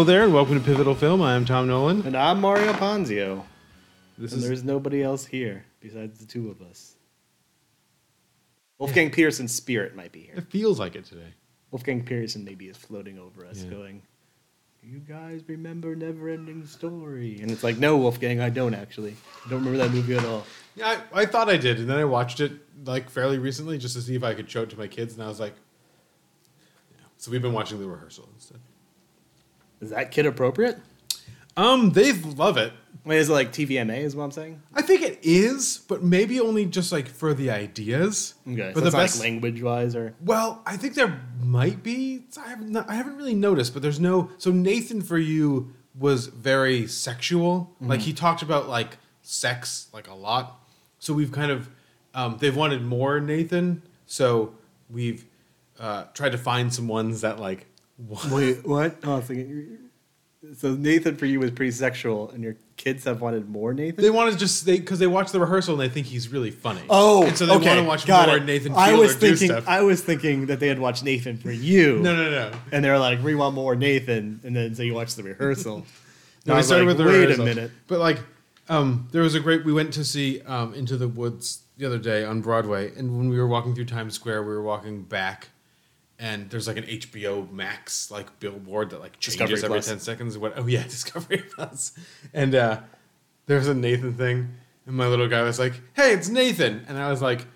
Hello there, and welcome to Pivotal Film. I am Tom Nolan. And I'm Mario Ponzio. This And is there's nobody else here besides the two of us. Wolfgang Petersen's spirit might be here. it feels like it today. Wolfgang Petersen maybe is floating over us, Yeah. going, "You guys remember Neverending Story?" And it's like, "No, Wolfgang, I don't actually. I don't remember that movie at all." Yeah, I, I thought I did, and then I watched it like fairly recently just to see if I could show it to my kids, and I was like, yeah. So we've been watching the rehearsal instead. Is that kid appropriate? Um, they love it. Wait, is it like TVMA? Is what I'm saying? I think it is, but maybe only just like for the ideas. Okay, But so the best, like language wise or well, I think there might be. I haven't, I haven't really noticed, but there's no. So Nathan for you was very sexual. Like he talked about like sex like a lot. So we've kind of um, they've wanted more Nathan. So we've uh, tried to find some ones that like. Wait, what? Oh, I was thinking. So Nathan for you was pretty sexual, and your kids have wanted more Nathan. They want to just they because they watch the rehearsal and they think he's really funny. Oh, and so they okay, want to watch got more it. Nathan. I Fielder was do thinking, stuff. I was thinking that they had watched Nathan for you. no, no, no. And they're like, we want more Nathan, and then so you watch the rehearsal. No, I was started like, with the wait rehearsal. a minute. But like, um, there was a great. We went to see um, Into the Woods the other day on Broadway, and when we were walking through Times Square, we were walking back, and there's like an HBO Max like billboard that like changes Discovery every Plus. ten seconds. What? Oh yeah, Discovery Plus. And uh, there was a Nathan thing, and my little guy was like, "Hey, it's Nathan," and I was like,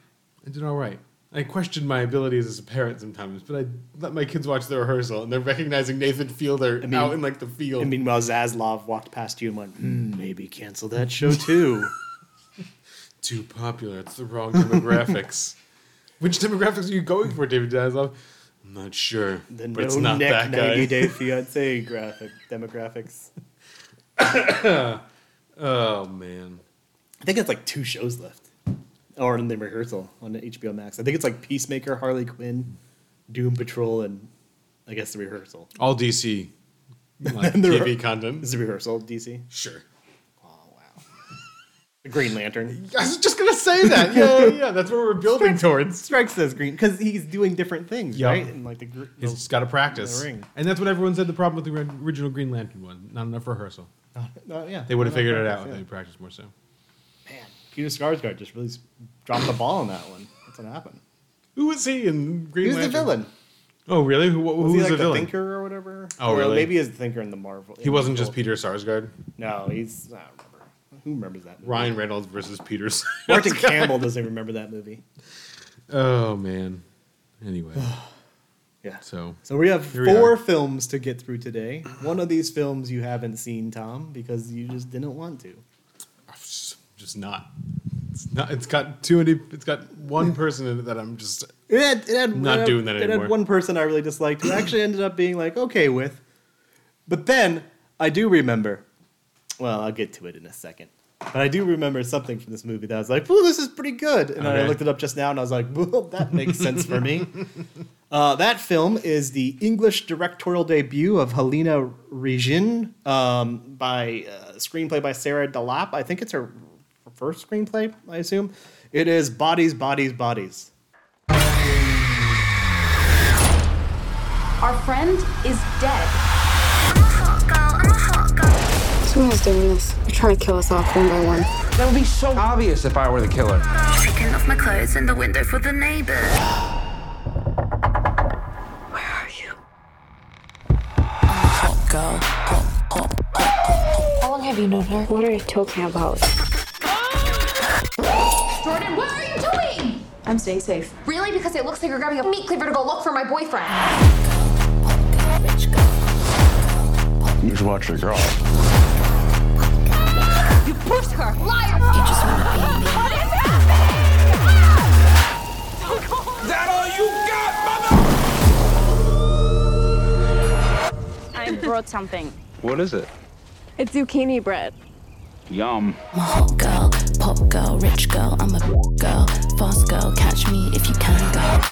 "I did all right." I question my abilities as a parent sometimes, but I let my kids watch the rehearsal, and they're recognizing Nathan Fielder mean- out in like the field. And meanwhile, Zaslav walked past you and went, hmm, maybe cancel that show too. too popular. It's the wrong demographics. Which demographics are you going for, David Zaslav? I'm not sure, The but no it's not neck that 90 guy. day fiance graphic demographics. Oh man, I think it's like two shows left, or in the rehearsal on HBO Max. I think it's like Peacemaker, Harley Quinn, Doom Patrol, and I guess the rehearsal. all DC like TV content. Is the rehearsal DC? Sure. The Green Lantern. I was just gonna say that. Yeah, yeah, yeah. That's what we're building towards. Strike says green because he's doing different things, Yup. right? And like the, the He's got to practice, ring. and that's what everyone said. The problem with the original Green Lantern one, not enough rehearsal. yeah, They would have figured it out if they practiced more. So, Man, Peter Sarsgaard just really dropped the ball on that one. That's what happened. who was he in Green He Lantern? the villain. Oh, really? Who, who Was was he like the villain? thinker or whatever? Oh, Or really? Maybe he's the thinker in the Marvel. He wasn't just Peter Sarsgaard. No, he's. I don't remember. Who remembers that? Movie? Ryan Reynolds versus Peter. Sarsgaard. Martin Campbell doesn't remember that movie. Oh man. Anyway, Yeah. so So we have Here we four films to get through today. One of these films you haven't seen, Tom, because you just didn't want to. just not. It's not. It's got too many. It's got one person in it that I'm just. It had, it had, Not it had- doing that It anymore. had one person I really disliked who actually ended up being like okay with. But then I do remember. Well, I'll get to it in a second. But I do remember something from this movie that I was like, "Ooh, this is pretty good." And then I looked it up just now, and I was like, "Well, that makes sense for me." Uh, that film is the English directorial debut of Halina Reijn, um, by uh, screenplay by Sarah DeLappe. I think it's her first screenplay. I assume it is Bodies, Bodies, Bodies. Our friend is dead. Someone's doing this. They're trying to kill us off one by one. That would be so obvious if I were the killer. Taking off my clothes in the window for the neighbor. Where are you? Hot girl, hot, hot, hot. How long have you known her? What are you talking about? Jordan, what are you doing? I'm staying safe. Really? Because it looks like you're grabbing a meat cleaver to go look for my boyfriend. You should watch your girl. You pushed her. Liar! You just wanna be me. What is happening? That all you got, mother? I brought something. What is it? It's zucchini bread. Yum. I'm a hot girl, pop girl, rich girl. I'm a girl, fast girl. Catch me if you can, girl.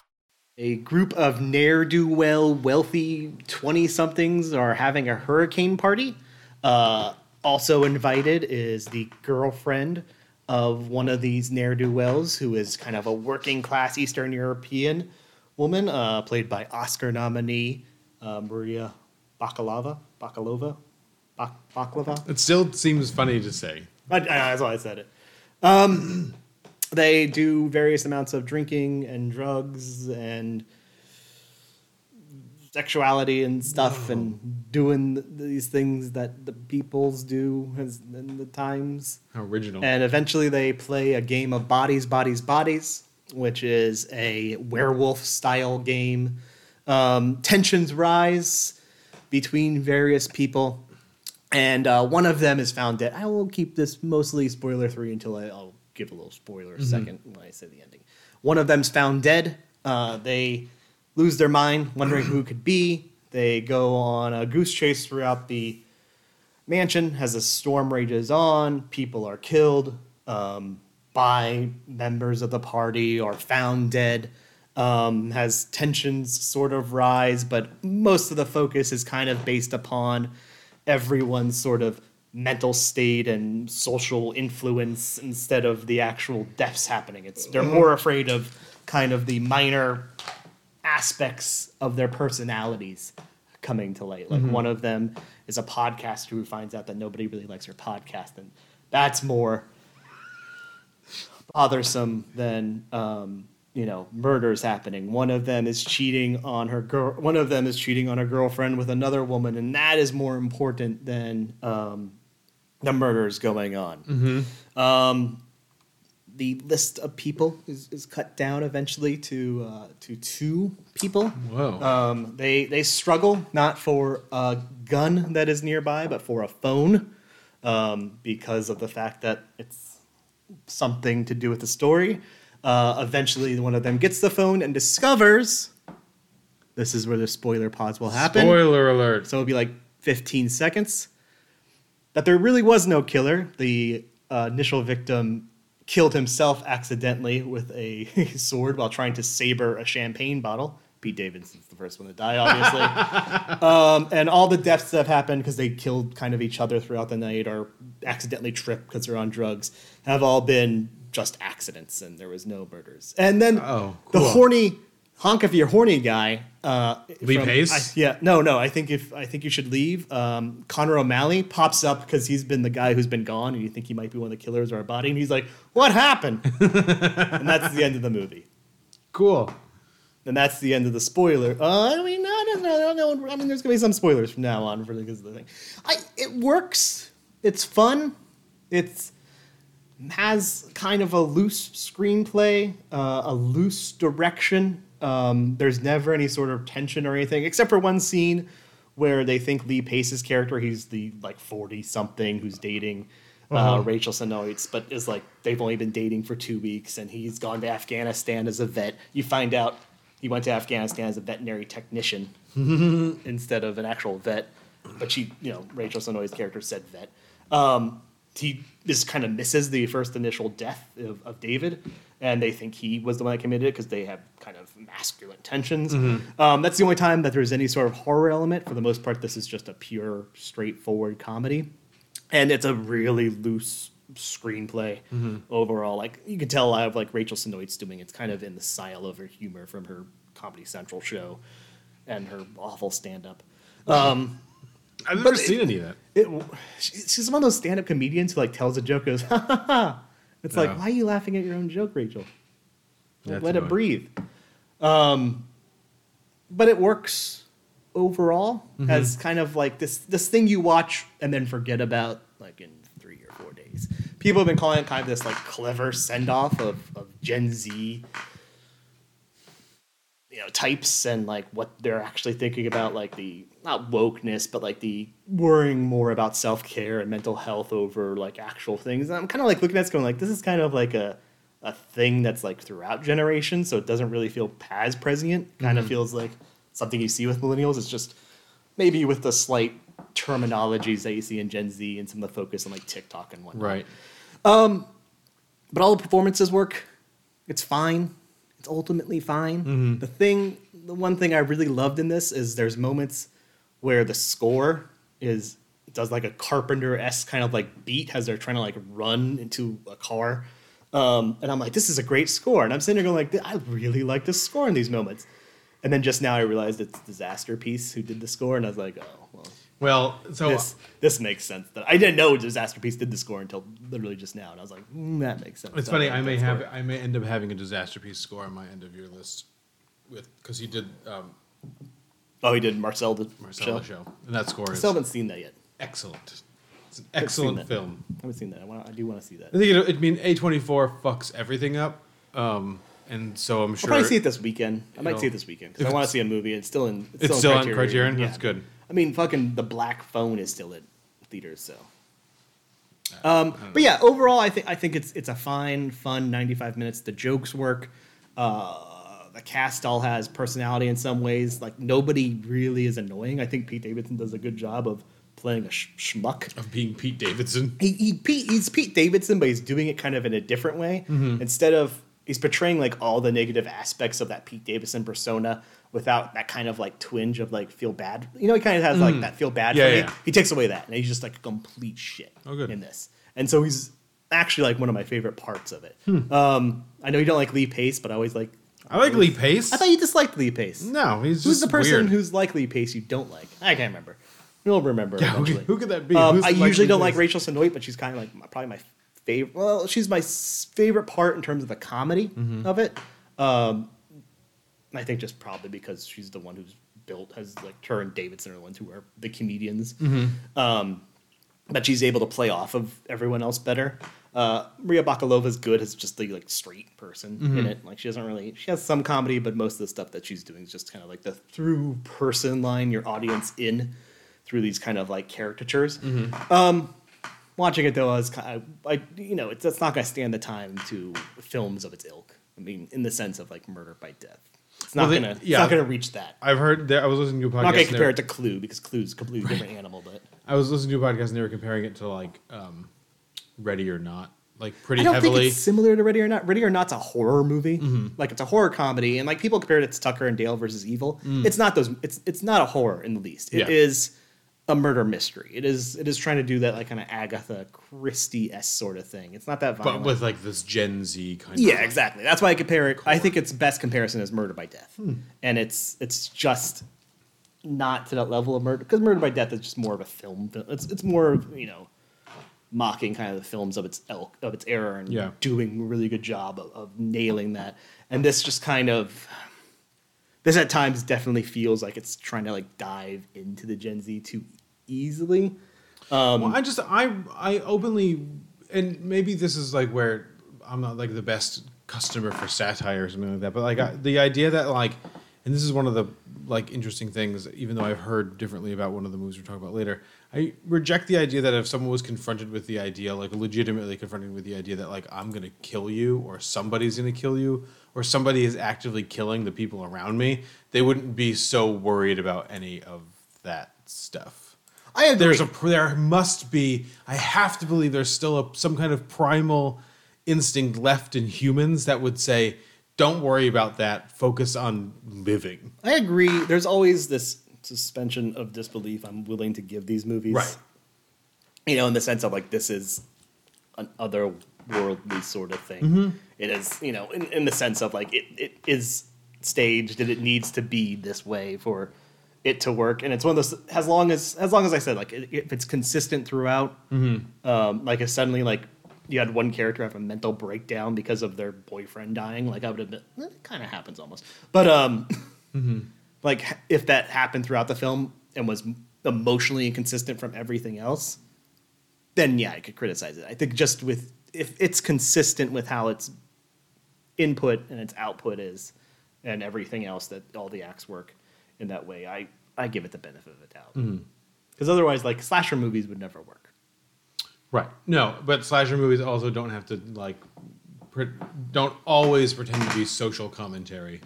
A group of ne'er do well, wealthy 20 somethings are having a hurricane party. Uh, also invited is the girlfriend of one of these ne'er do wells, who is kind of a working class Eastern European woman, uh, played by Oscar nominee uh, Maria Bakalova. bakalova, bak- baklava. It still seems funny to say. I, I, that's why I said it. Um, they do various amounts of drinking and drugs and sexuality and stuff and doing th- these things that the peoples do as in the times. How original. And eventually they play a game of bodies, bodies, bodies, which is a werewolf style game. Um, tensions rise between various people, and uh, one of them is found dead. I will keep this mostly spoiler free until I, I'll give a little spoiler second when I say the ending. One of them's found dead. Uh, they lose their mind, wondering who it could be. They go on a goose chase throughout the mansion as the storm rages on. People are killed um, by members of the party or found dead. Um, has tensions sort of rise, but most of the focus is kind of based upon everyone's sort of mental state and social influence instead of the actual deaths happening. It's they're more afraid of kind of the minor aspects of their personalities coming to light. Like one of them is a podcaster who finds out that nobody really likes her podcast, and that's more bothersome than um, you know murders happening. One of them is cheating on her girl. One of them is cheating on her girlfriend with another woman, and that is more important than um, the murders going on. Um, the list of people is, is cut down eventually to uh, to two people. Whoa. Um, they they struggle not for a gun that is nearby, but for a phone, um, because of the fact that it's something to do with the story. Uh, eventually, one of them gets the phone and discovers. This is where the spoiler pods will happen. Spoiler alert. So it'll be like 15 seconds. That there really was no killer. The uh, initial victim killed himself accidentally with a sword while trying to saber a champagne bottle. Pete Davidson's the first one to die, obviously. um, and all the deaths that have happened because they killed kind of each other throughout the night or accidentally tripped because they're on drugs have all been just accidents and there was no murders. And then Oh, the horny honk if you're horny guy. Uh, Lee from- Pace? I- yeah, no, no. I think if I think you should leave. Um, Connor O'Malley pops up because he's been the guy who's been gone, and you think he might be one of the killers or a body, and he's like, "What happened?" and that's the end of the movie. Cool. And that's the end of the spoiler. Uh, I mean, I don't know. I don't know. I mean, there's gonna be some spoilers from now on for because of the thing. I it works. It's fun. It's has kind of a loose screenplay, uh, a loose direction. Um, there's never any sort of tension or anything, except for one scene where they think Lee Pace's character, he's the like 40 something who's dating uh, Rachel Sennott, but is like they've only been dating for two weeks, and he's gone to Afghanistan as a vet. You find out he went to Afghanistan as a veterinary technician instead of an actual vet. But she, you know, Rachel Sennott's character said vet. Um, he just kind of misses the first initial death of, of David, and they think he was the one that committed it because they have kind of masculine tensions. Um, that's the only time that there's any sort of horror element. For the most part, this is just a pure, straightforward comedy, and it's a really loose screenplay overall. Like you can tell, I have like Rachel Sennott's doing. It's kind of in the style of her humor from her Comedy Central show, and her awful stand up. Um, I've never seen it- any of that. it, she- she's one of those stand-up comedians who like tells a joke, goes, ha ha ha. It's like, why are you laughing at your own joke, Rachel? Like, let it breathe. Um, but it works overall Mm-hmm. as kind of like this this thing you watch and then forget about like in three or four days. People have been calling it kind of this like clever send off of, of Gen Z know types and like what they're actually thinking about like the not wokeness but like the worrying more about self-care and mental health over like actual things and i'm kind of like looking at this going like this is kind of like a a thing that's like throughout generations so it doesn't really feel as prescient kind of feels like something you see with millennials it's just maybe with the slight terminologies that you see in gen z and some of the focus on like tiktok and whatnot Right. Um but all the performances work. It's fine. It's ultimately fine. The thing, the one thing I really loved in this is there's moments where the score is does like a Carpenter esque kind of like beat as they're trying to like run into a car, um, and I'm like, this is a great score, and I'm sitting there going like, I really like this score in these moments, And then just now I realized it's Disasterpeace who did the score, and I was like, oh, well, Well, so this this makes sense. That I didn't know Disasterpeace did the score until literally just now, and I was like, mm, that makes sense. it's funny. I may have. I may end up having a Disasterpeace score on my end of year list with because he did um, Oh, he did Marcel the Marcelo show. show. and that score I is still haven't seen that yet. excellent. It's an excellent film. I haven't seen that. I want. I do want to see that. I think it, it mean A twenty four fucks everything up, um, and so I'm sure. I'll probably see it this weekend. I might see it this weekend because I want to see a movie. It's still in. It's still on Criterion? Yeah. That's good. I mean, fucking the Black Phone is still at theaters, so. Um, but yeah, overall, I think I think it's it's a fine, fun ninety five minutes. The jokes work. Uh, the cast all has personality in some ways. Like nobody really is annoying. I think Pete Davidson does a good job of playing a sh- schmuck. of being Pete Davidson. he, he Pete, he's Pete Davidson, but he's doing it kind of in a different way. Instead of he's portraying like all the negative aspects of that Pete Davidson persona without that kind of like twinge of like feel bad. You know, he kind of has like that feel bad Yeah, for yeah. me. He takes away that, and he's just like a complete shit Oh, good. in this. And so he's actually like one of my favorite parts of it. Um, I know you don't like Lee Pace, but I always like. I like Lee Pace. I thought you disliked Lee Pace. no, he's Who's just the person weird. who's like Lee Pace you don't like? I can't remember. You'll remember. Yeah, who, eventually. who could that be? Um, Who's I like usually Lee don't like Pace? Rachel Sennott, but she's kind of like my, probably my favorite. Well, she's my s- favorite part in terms of the comedy Mm-hmm. of it. Um, I think just probably because she's the one who's built has like her and Davidson are the ones who are the comedians. Mm-hmm. Um, but she's able to play off of everyone else better. Uh, Maria Bakalova's good as just the like straight person Mm-hmm. in it. Like she doesn't really she has some comedy, but most of the stuff that she's doing is just kind of like the through person line your audience in through these kind of like caricatures. Mm-hmm. Um, watching it though, I was kind of like you know it's, it's not going to stand the time to films of its ilk. I mean, in the sense of like Murder by Death, it's not Well, gonna it's yeah. not gonna reach that. I've heard there. I was listening to a podcast. I'm not gonna they compare were- it to Clue because Clue's a completely different animal, but. I was listening to a podcast and they were comparing it to like um, Ready or Not, like pretty I don't heavily. think it's similar to Ready or Not. Ready or Not's a horror movie. Mm-hmm. Like it's a horror comedy, and like people compared it to Tucker and Dale versus Evil. It's not those. It's it's not a horror in the least. It is Mm. Yeah. A murder mystery. It is it is trying to do that like kind of Agatha Christie s sort of thing. It's not that but violent. with like this Gen Z kind of. yeah, exactly. That's why I compare it. I think its best comparison is Murder by Death, Hmm. and it's it's just not to that level of murder because Murder by Death is just more of a film. It's it's more of, you know mocking kind of the films of its elk of its era and Yeah. doing a really good job of, of nailing that. And this just kind of this at times definitely feels like it's trying to like dive into the Gen Z too easily. Um, well, I just I I openly and maybe this is like where I'm not like the best customer for satire or something like that, but like I, the idea that like, and this is one of the like interesting things, even though I've heard differently about one of the movies we're talking about later. I reject the idea that if someone was confronted with the idea, like legitimately confronted with the idea that like I'm gonna kill you or somebody's gonna kill you or somebody is actively killing the people around me, they wouldn't be so worried about any of that stuff I agree. there's a there must be I have to believe there's still a, some kind of primal instinct left in humans that would say don't worry about that focus on living I agree. There's always this suspension of disbelief I'm willing to give these movies. Right. You know, in the sense of like this is an otherworldly sort of thing. Mm-hmm. It is, you know, in, in the sense of like it, it is staged and it needs to be this way for it to work. And it's one of those as long as as long as I said like if it's consistent throughout. Um, like if suddenly like you had one character have a mental breakdown because of their boyfriend dying, like I would have been. It kind of happens almost, but um. like if that happened throughout the film and was emotionally inconsistent from everything else then yeah i could criticize it i think just with if it's consistent with how its input and its output is and everything else that all the acts work in that way i i give it the benefit of the doubt because otherwise like slasher movies would never work right no but slasher movies also don't have to like pre- don't always pretend to be social commentary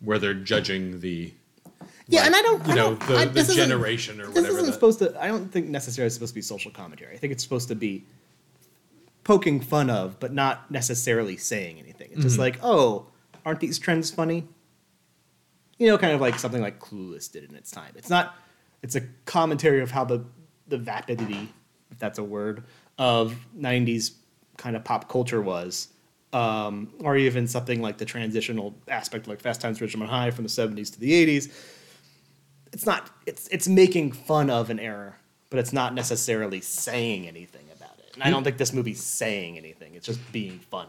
where they're judging the Yeah, like, and I don't, you I know don't, the, I, the generation or this whatever isn't that- supposed to. I don't think necessarily it's supposed to be social commentary. I think it's supposed to be poking fun of, but not necessarily saying anything. It's Mm-hmm. just like, oh, aren't these trends funny? You know, kind of like something like Clueless did in its time. It's not. It's a commentary of how the the vapidity, if that's a word, of '90s kind of pop culture was, um, or even something like the transitional aspect like Fast Times at Ridgemont High from the 70s to the 80s. It's not it's it's making fun of an era, but it's not necessarily saying anything about it. And I don't think this movie's saying anything. It's just being fun.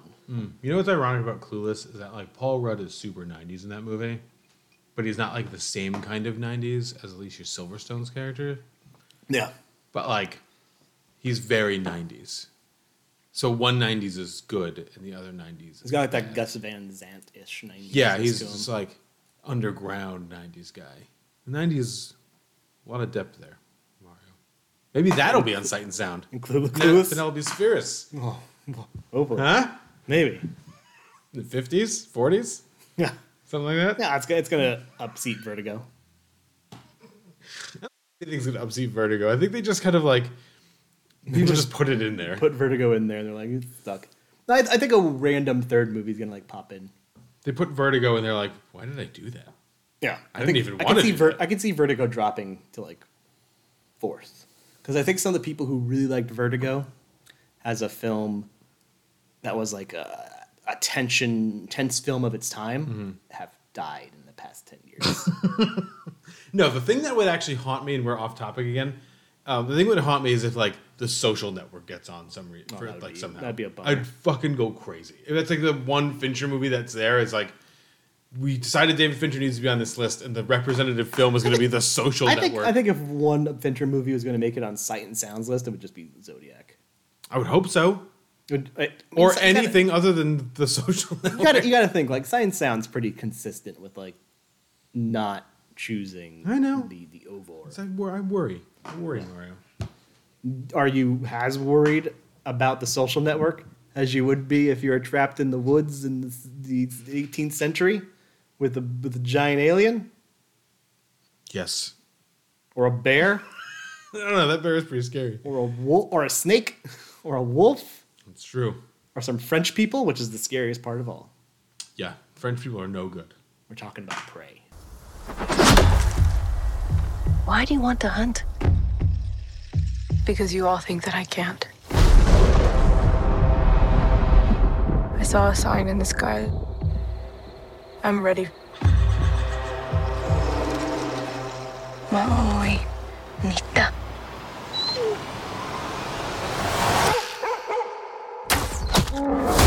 You know what's ironic about Clueless is that like Paul Rudd is super '90s in that movie, but he's not like the same kind of '90s as Alicia Silverstone's character. Yeah. But like, he's very '90s. So one '90s is good, and the other '90s. He's got like that Gus Van Sant ish 90s. Yeah, he's just like underground '90s guy. The '90s, a lot of depth there, Mario. Maybe that'll be on Sight and Sound. Include Clueless? Penelope Spheeris. Oh, over. Huh? Maybe. The '50s, '40s, Yeah. Something like that. Yeah, it's, it's going to upseat Vertigo. I think it's gonna upseat Vertigo. I think they just kind of like people just put it in there. Put Vertigo in there and they're like, it's stuck. I, I think a random third movie's going to like pop in. They put Vertigo and they're like, why did I do that? Yeah, I didn't even I wanna see do Ver-. I can see Vertigo dropping to like fourth because I think some of the people who really liked Vertigo as a film that was like a, a tension tense film of its time Mm-hmm. have died in the past ten years. No, the thing that would actually haunt me, and we're off topic again. Um, the thing that would haunt me is if like the social network gets on some reason, Oh, for, like be- somehow. that'd be a bummer. I'd fucking go crazy. If that's like the one Fincher movie that's there, is like we decided David Fincher needs to be on this list, and the representative film is going to be the social I think network. I think if one Fincher movie was going to make it on Sight and Sounds list, it would just be Zodiac. I would hope so, It would- I- I mean, or Sight- you gotta- anything other than the social network. You gotta, you gotta think like science Sounds pretty consistent with like not choosing. I know. the the over. I, I worry. I worry, Mario. Are you as worried about the social network as you would be if you were trapped in the woods in the, the 18th century with a with a giant alien Yes. or a bear I don't know. That bear is pretty scary. or a wolf or a snake or a wolf It's true. or some French people, which is the scariest part of all. Yeah, French people are no good. We're talking about prey. Why do you want to hunt? Because you all think that I can't. I saw a sign in the sky. I'm ready. Maui Nita. Música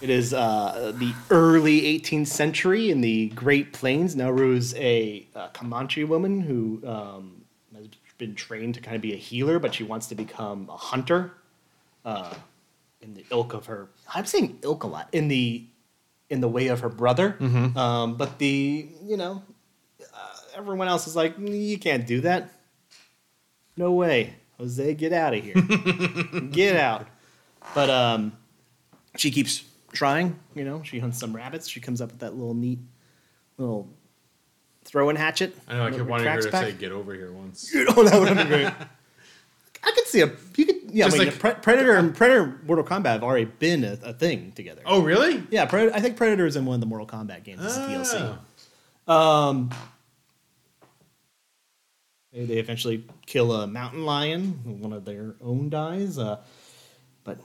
It is uh, the early 18th century in the Great Plains. Naru's a, uh Comanche woman who um, has been trained to kind of be a healer, but she wants to become a hunter. Uh, in the ilk of her, I'm saying ilk a lot. In the in the way of her brother, um, but the you know uh, everyone else is like, you can't do that. No way, Jose, get out of here, get out. But um, she keeps trying. You know, she hunts some rabbits. She comes up with that little neat little throwing hatchet. I know. I kept wanting her to say "get over here" once. You know, that would have been great. I could see a you could yeah. Just I mean, like- Pre- Predator and Predator Mortal Kombat have already been a, a thing together. Oh, really? yeah. Pred- I think Predator is in one of the Mortal Kombat games. It's Oh. DLC. Um, they, they eventually kill a mountain lion. One of their own dies. Uh, but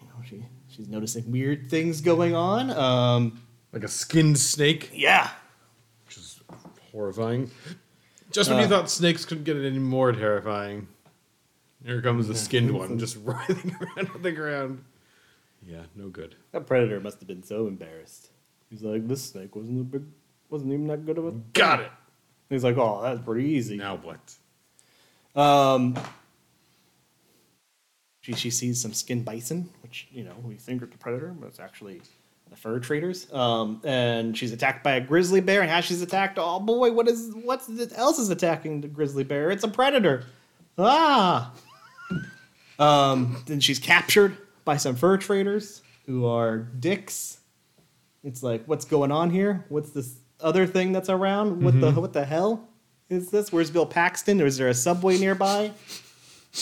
you know, she she's noticing weird things going on. Um, Like a skinned snake, yeah, which is horrifying. Just when you thought snakes couldn't get any more terrifying, here comes the skinned one, just writhing around on the ground. Yeah, no good. that Predator must have been so embarrassed. He's like, this snake wasn't a big Wasn't even that good of a. Got it. He's like, oh, that's pretty easy. Now what? Um, she she sees some skinned bison, which you know we think are the predator, but it's actually the fur traders. Um, and she's attacked by a grizzly bear, and as she's attacked, oh boy, what is what else is attacking the grizzly bear? It's a predator. Ah. um, then she's captured by some fur traders who are dicks. It's like, what's going on here? What's this other thing that's around? What the what the hell is this? Where's Bill Paxton? Or is there a subway nearby?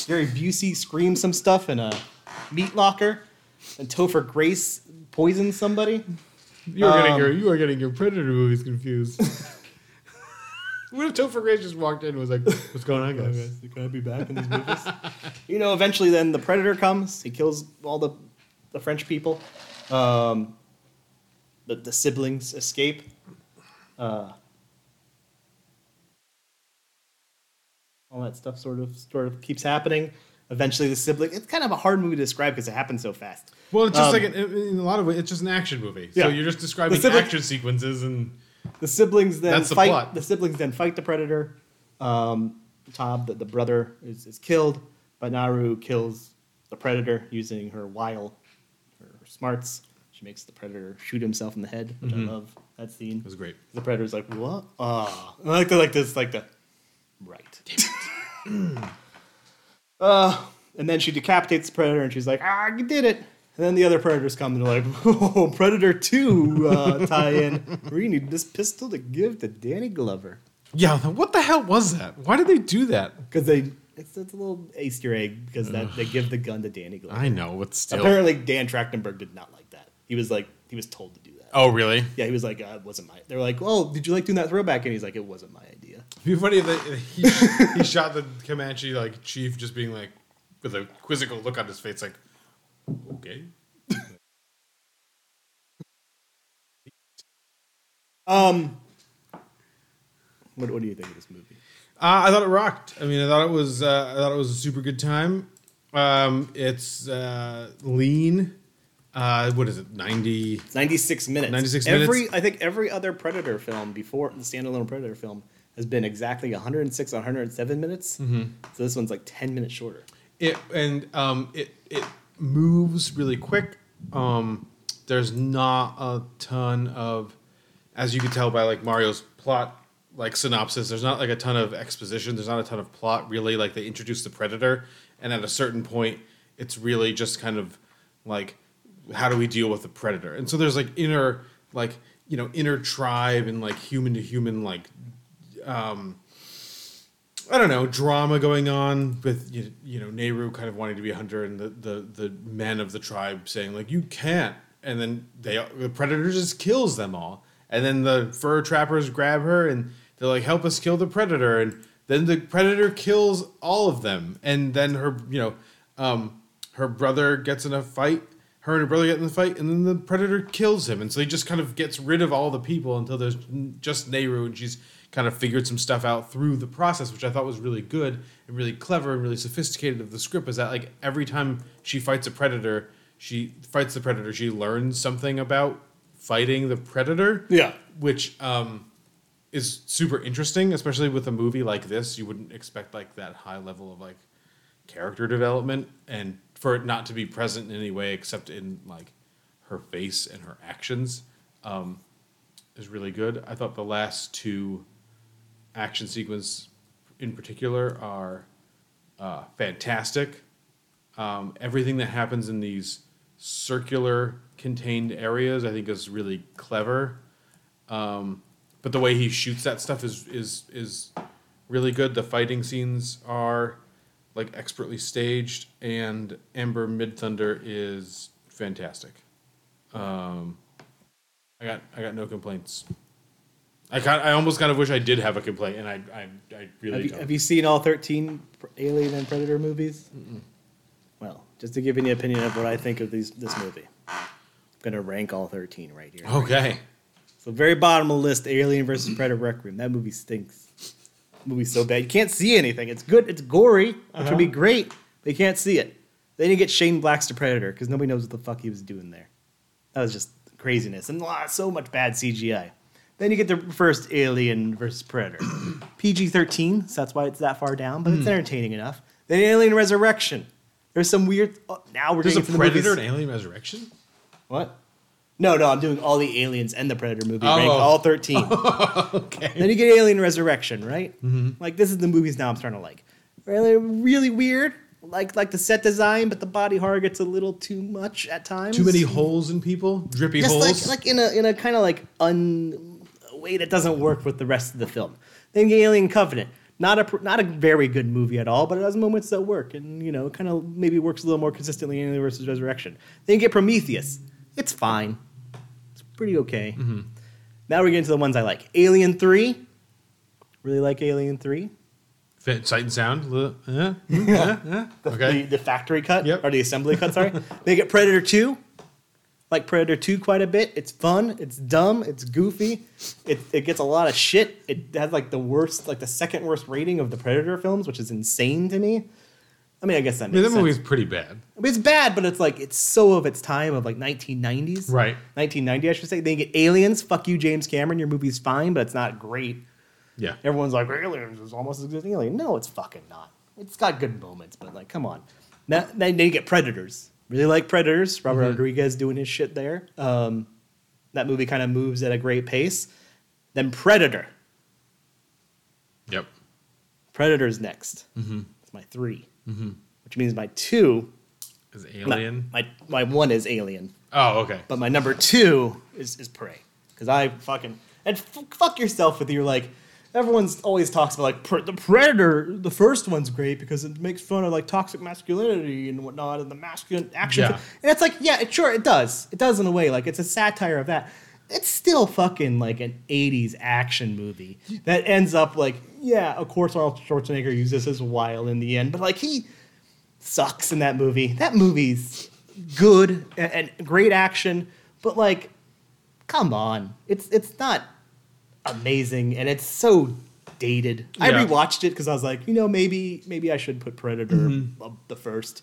Gary Busey screams some stuff in a meat locker, and Topher Grace poisons somebody. You are getting Um, your you are getting your Predator movies confused. what if Topher Grace just walked in and was like, "What's going on, guys?" Can I be back in these movies? you know, eventually, then the predator comes. He kills all the the French people. Um, the the siblings escape. Uh, all that stuff sort of sort of keeps happening. Eventually, the sibling. It's kind of a hard movie to describe because it happens so fast. Well, it's just Um, like an, in a lot of ways, it's just an action movie. Yeah. So you're just describing The sibling- action sequences, and The siblings then the fight. plot. The siblings then fight the predator. Um, Tob, the, the brother, is, is killed, but Naru kills the predator using her wile, her, smarts. She makes the predator shoot himself in the head, which I love that scene. it was great. The predator's like, "What? Ah!" I like the like this, like the right. uh, and then she decapitates the predator, and she's like, "Ah, you did it!" And then the other predators come and they're like, "Oh, Predator Two uh, tie-in. We need this pistol to give to Danny Glover Yeah, what the hell was that? Why did they do that? because they." It's, it's a little Easter egg because that they give the gun to Danny Glover. I know, but still. Apparently, Dan Trachtenberg did not like that. He was like, he was told to do that. Oh, really? Yeah, he was like, uh, it wasn't my. They were like, oh, did you like doing that throwback? And he's like, it wasn't my idea. It'd be funny if they, he, he shot the Comanche like chief just being like with a quizzical look on his face, like, okay. Um, what, what do you think of this movie? Uh, I thought it rocked. I mean, I thought it was. Uh, I thought it was a super good time. Um, it's uh, lean. Uh, what is it? Ninety. It's 96 minutes. 96 every, minutes? I think every other Predator film before the standalone Predator film has been exactly 106 or 107 minutes. Mm-hmm. So this one's like 10 minutes shorter. It and um, it it moves really quick. Um, there's not a ton of, as you can tell by like Mario's plot like synopsis. There's not like a ton of exposition. There's not a ton of plot really. Like they introduce the predator, and at a certain point, it's really just kind of like how do we deal with the predator? And so there's like inner like you know inner tribe and like human to human like I don't know drama going on with you, you know Naru kind of wanting to be a hunter and the, the the men of the tribe saying like you can't. And then they the predator just kills them all. And then the fur trappers grab her and they're like help us kill the predator. And then the predator kills all of them. And then her you know um, her brother gets in a fight her and her brother get in the fight and then the predator kills him. And so he just kind of gets rid of all the people until there's just Naru and she's kind of figured some stuff out through the process which I thought was really good and really clever and really sophisticated of the script is that like every time she fights a predator she fights the predator she learns something about fighting the predator Yeah. which um is super interesting especially with a movie like this you wouldn't expect like that high level of like character development and for it not to be present in any way except in like her face and her actions um, is really good. I thought the last two action sequence in particular are uh, fantastic. Um, everything that happens in these circular contained areas, I think, is really clever. Um, but the way he shoots that stuff is is is really good. The fighting scenes are like expertly staged, and Amber Midthunder is fantastic. Um, I got I got no complaints. I kind I almost kind of wish I did have a complaint, and I I, I really Have you, don't. have you seen all 13 Alien and Predator movies? Well, just to give you an opinion of what I think of these this movie, I'm going to rank all 13 right here. okay. So very bottom of the list, Alien versus Predator Requiem. That movie stinks. That movie's so bad. You can't see anything. It's good. It's gory, which would be great, but you can't see it. Then you get Shane Black's the Predator because nobody knows what the fuck he was doing there. That was just craziness and ah, so much bad CGI. Then you get the first Alien versus Predator. PG 13, so that's why it's that far down, but it's Hmm. entertaining enough. Then Alien Resurrection. There's some weird. Oh, now we're There's a getting to the Predator movies. and Alien Resurrection. What? No, no, I'm doing all the Aliens and the Predator movie, Oh. ranked all 13. okay. Then you get Alien Resurrection, right? Mm-hmm. Like this is the movies now I'm starting to like. Really, really weird. Like like the set design, but the body horror gets a little too much at times. Too many holes in people, drippy Just holes. like like in a in a kind of like un way that doesn't work with the rest of the film. Then Alien Covenant. Not a not a very good movie at all, but it has moments that work, and you know, it kind of maybe works a little more consistently in Alien versus Resurrection. Then you get Prometheus. It's fine. It's pretty okay. Mm-hmm. Now we're getting to the ones I like. Alien Three. Really like Alien Three. Fit, sight and sound. Yeah. yeah. yeah. The, Okay. the, the factory cut Yep. or the assembly cut. Sorry. they get Predator Two. Like Predator Two quite a bit. It's fun. It's dumb. It's goofy. It, it gets a lot of shit. It has like the worst, like the second worst rating of the Predator films, which is insane to me. I mean, I guess that I mean, that movie's sense. pretty bad. I mean, it's bad, but it's like it's so of its time of like 1990s. Right. 1990, I should say. They get Aliens. Fuck you, James Cameron. Your movie's fine, but it's not great. Yeah. Everyone's like, Aliens is almost as good as Alien. No, it's fucking not. It's got good moments, but like, come on. Now, then you get Predators. Really like Predators. Robert mm-hmm. Rodriguez doing his shit there. Um, that movie kind of moves at a great pace. Then Predator. Yep. Predator's next. Mm-hmm. It's my 3 mm-hmm. which means my two. Is my- Alien? My, my one is Alien, Oh, okay. but my number two is is Prey because I fucking and f- fuck yourself with your like. Everyone's always talks about like pre- the Predator. The first one's great because it makes fun of like toxic masculinity and whatnot, and the masculine action. Yeah. And it's like, yeah, it sure it does. It does in a way. Like it's a satire of that. It's still fucking like an '80s action movie that ends up like, yeah, of course Arnold Schwarzenegger uses his wild in the end, but like he sucks in that movie. That movie's good and, and great action, but like, come on, it's it's not amazing and it's so dated. I Yeah. rewatched it because I was like, you know, maybe maybe I should put Predator Mm-hmm. the first.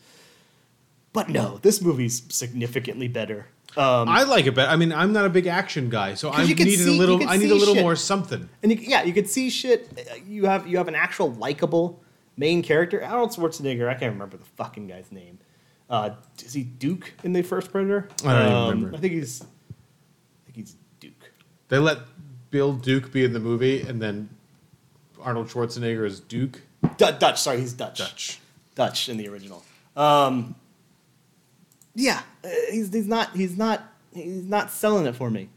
But no, this movie's significantly better. Um, I like it better. I mean, I'm not a big action guy, so I needed see- a little. I need a little shit. more something. and you, yeah, you could see shit. You have you have an actual likable main character. Arnold Schwarzenegger. I can't remember the fucking guy's name. Uh, is he Duke in the first Predator? I don't even Um, remember. I think he's. I think he's Duke. They let Bill Duke be in the movie, and then Arnold Schwarzenegger is Duke. Du- Dutch. Sorry, he's Dutch. Dutch. Dutch in the original. Um, yeah, uh, he's he's not he's not he's not selling it for me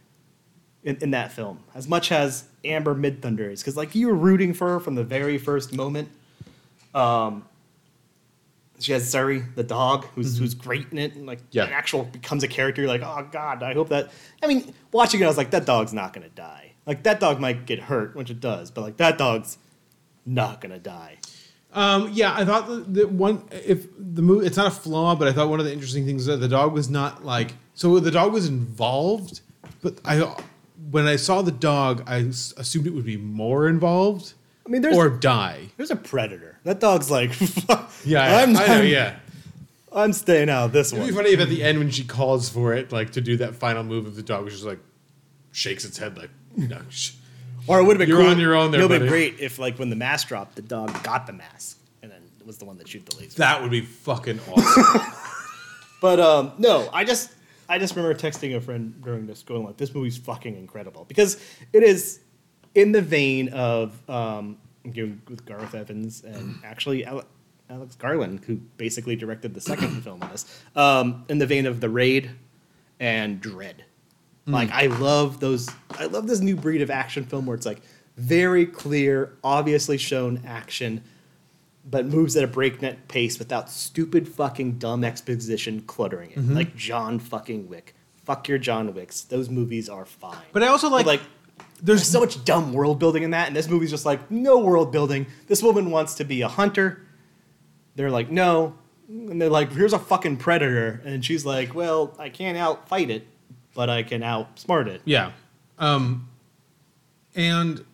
in, in that film as much as Amber Midthunder is because like you were rooting for her from the very first moment. Um, she has Sarii, the dog, who's who's great in it, and like Yeah. an actual becomes a character. You're like, oh god, I hope that. I mean, watching it, I was like, that dog's not gonna die. Like that dog might get hurt, which it does, but like that dog's not gonna die. Um, yeah, I thought the, the one if the movie it's not a flaw, but I thought one of the interesting things that the dog was not like so the dog was involved, but I when I saw the dog, I assumed it would be more involved. I mean, there's or die. There's a predator. That dog's like, Yeah, I'm, I know. I'm- Yeah, I'm staying out of this one. it'd be funny if at the end when she calls for it, like to do that final move of the dog, which is like shakes its head like no. Or it would have been You're cool. on your own there, It would have been buddy. great if, like, when the mask dropped, the dog got the mask and then was the one that shoot the laser. That would be fucking awesome. But um, no, I just I just remember texting a friend during this, going like, "This movie's fucking incredible," because it is in the vein of um, going with Gareth Evans and actually Ale- Alex Garland, who basically directed the second film of this, um, in the vein of The Raid and Dredd. Like I love those. I love this new breed of action film where it's like very clear, obviously shown action but moves at a breakneck pace without stupid fucking dumb exposition cluttering it. Mm-hmm. Like John fucking Wick. Fuck your John Wicks. Those movies are fine. But I also like, like there's so much dumb world building in that, and this movie's just like no world building. This woman wants to be a hunter. They're like no, and they're like here's a fucking predator, and she's like, well, I can't outfight it, but I can outsmart it. Yeah. Um, and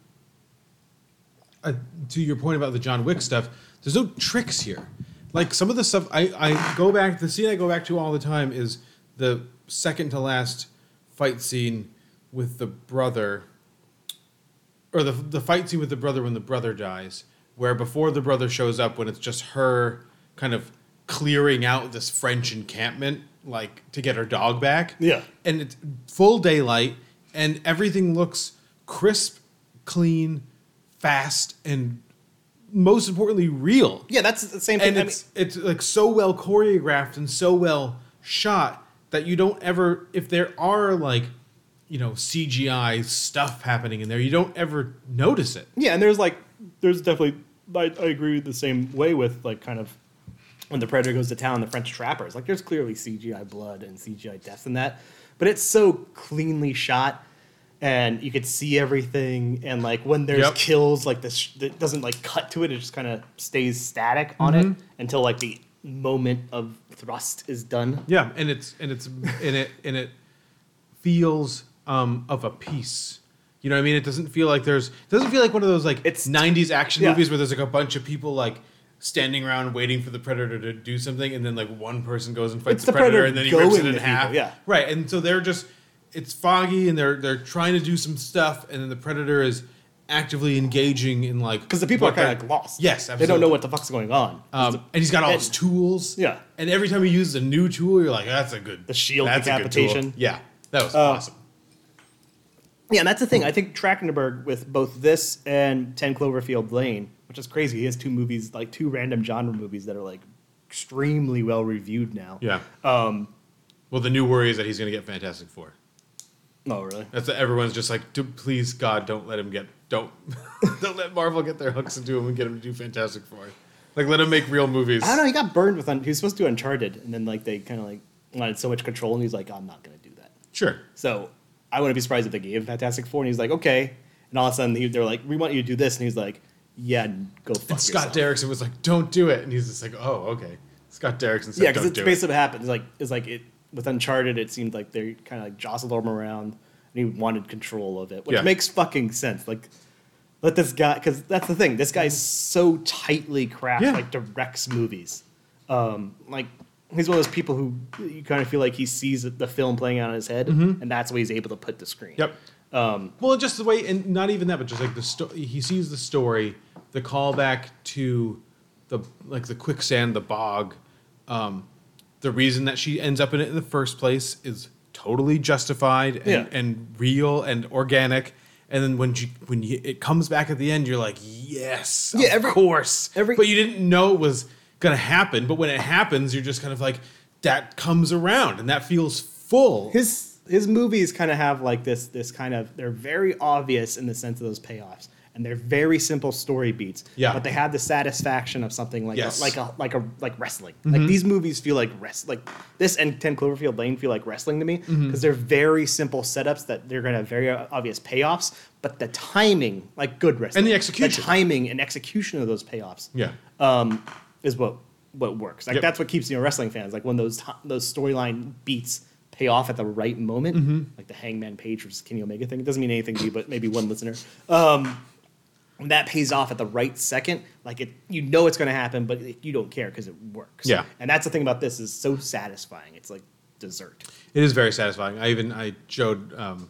uh, to your point about the John Wick stuff, there's no tricks here. Like some of the stuff I, I go back, the scene I go back to all the time is the second to last fight scene with the brother or the the fight scene with the brother when the brother dies, where before the brother shows up, when it's just her kind of clearing out this French encampment, like to get her dog back. Yeah. and it's full daylight, and everything looks crisp, clean, fast, and most importantly, real Yeah, that's the same thing. and I mean, it's it's like so well choreographed and so well shot that you don't ever if there are like you know CGI stuff happening in there you don't ever notice it. Yeah, and there's like there's definitely I, I agree the same way with like kind of when the predator goes to town, the French trappers. Like there's clearly CGI blood and CGI deaths in that, but it's so cleanly shot, and you could see everything. And like when there's Yep. kills, like this it doesn't like cut to it; it just kind of stays static on it Mm-hmm. until like the moment of thrust is done. Yeah, and it's and it's and it and it feels um of a piece. You know what I mean? It doesn't feel like there's it doesn't feel like one of those like It's- 90s action yeah. movies where there's like a bunch of people like standing around waiting for the predator to do something and then like one person goes and fights the, the predator, predator and then he rips it in half. people, yeah. Right. And so they're just it's foggy and they're they're trying to do some stuff and then the predator is actively engaging in like Because the people are kind of like lost. Yes, they don't know what the fuck's going on. Um, and he's got all his tools. Yeah. And every time he uses a new tool, you're like, that's a good. The shield that's a good tool." decapitation. Yeah, that was Uh, awesome. Yeah, and that's the thing. I think Trachtenberg with both this and Ten Cloverfield Lane, which is crazy. He has two movies, like two random genre movies that are like extremely well reviewed now. Yeah. Um. Well, the new worry is that he's going to get Fantastic Four. Oh, really? That's everyone's just like, "Do- please God, don't let him get don't don't let Marvel get their hooks into him and get him to do Fantastic Four. Like, let him make real movies. I don't know. He got burned with. Un- he was supposed to do Uncharted, and then like they kind of like wanted so much control, and he's like, I'm not going to do that. Sure. So I wouldn't be surprised if they gave him Fantastic Four, and he's like, okay. And all of a sudden he, they're like, we want you to do this, and he's like, yeah, go fuck And Scott yourself. Derrickson was like, don't do it, and he's just like, oh, okay. Scott Derrickson said, Yeah, because it's do it. basically what happened. It's like it's like it with Uncharted. It seemed like they kind of like jostled him around, and he wanted control of it, which Yeah. makes fucking sense. Like let this guy, because that's the thing. This guy's so tightly crafted, Yeah. like directs movies. Um, like he's one of those people who you kind of feel like he sees the film playing out in his head, and that's what he's able to put to screen. Yep. Um, Well, just the way, and not even that, but just like the story. He sees the story, the callback to the like the quicksand, the bog. Um, the reason that she ends up in it in the first place is totally justified and, Yeah. and real and organic. And then when you, when you, it comes back at the end, you're like, yes, Yeah, of every- course. every- but you didn't know it was gonna happen. But when it happens, you're just kind of like, that comes around, and that feels full. his his movies kind of have like this this kind of they're very obvious in the sense of those payoffs and they're very simple story beats Yeah. but they have the satisfaction of something like Yes. Mm-hmm. a, like a like a like wrestling like these movies feel like rest like this and 10 cloverfield lane feel like wrestling to me because Mm-hmm. they're very simple setups that they're going to have very obvious payoffs but the timing like good wrestling And the execution. the timing and execution of those payoffs yeah. um, is what what works. Like Yep. that's what keeps you know wrestling fans. Like when those ti- those storyline beats pay off at the right moment, Mm-hmm. like the Hangman Page versus Kenny Omega thing. It doesn't mean anything to you, but maybe one listener. Um, when that pays off at the right second, like it, you know it's going to happen, but you don't care because it works. Yeah. and that's the thing about this is so satisfying. It's like dessert. It is very satisfying. I even I showed um,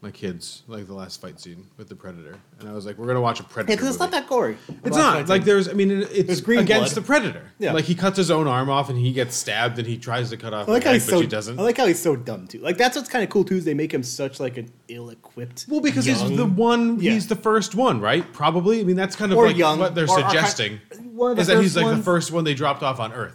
my kids like the last fight scene with the predator, and I was like, "We're gonna watch a predator." Because it's not that gory. It's not like there's. I mean, it's There's green against blood. the predator. Yeah. like he cuts his own arm off, and he gets stabbed, and he tries to cut off I like the how he's but so. she doesn't. I like how he's so dumb too. Like that's what's kind of cool too. Is they make him such like an ill-equipped. well, because he's the one. Yeah. He's the first one, right? Probably. I mean, that's kind of Or like young, what they're or- or kind- suggesting. one of the is that he's first like the ones. first one they dropped off on Earth.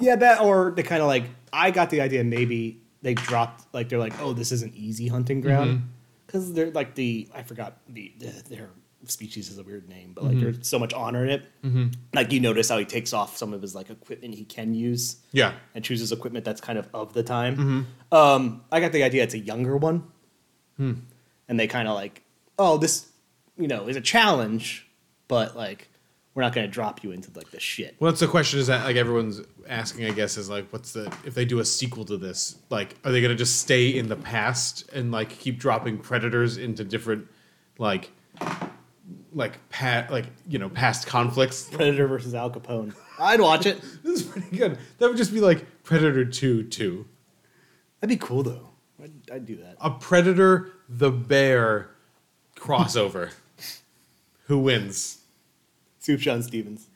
Yeah, that or they kind of like I got the idea maybe they dropped like they're like oh this is an easy hunting ground Mm-hmm. Because they're like the I forgot the, the their species is a weird name but like Mm-hmm. there's so much honor in it. Like you notice how he takes off some of his like equipment he can use Yeah. and chooses equipment that's kind of of the time. Um, I got the idea it's a younger one, and they kind of like oh this you know is a challenge, but like we're not going to drop you into like the shit. Well, that's the question is that like everyone's asking, I guess, is like, what's the if they do a sequel to this? Like, are they gonna just stay in the past and like keep dropping predators into different like like pat like you know past conflicts? Predator versus Al Capone. I'd watch it. This is pretty good. That would just be like Predator Two Two, That'd be cool though. I'd, I'd do that. a Predator the Bear crossover. Who wins? Sufjan Stevens.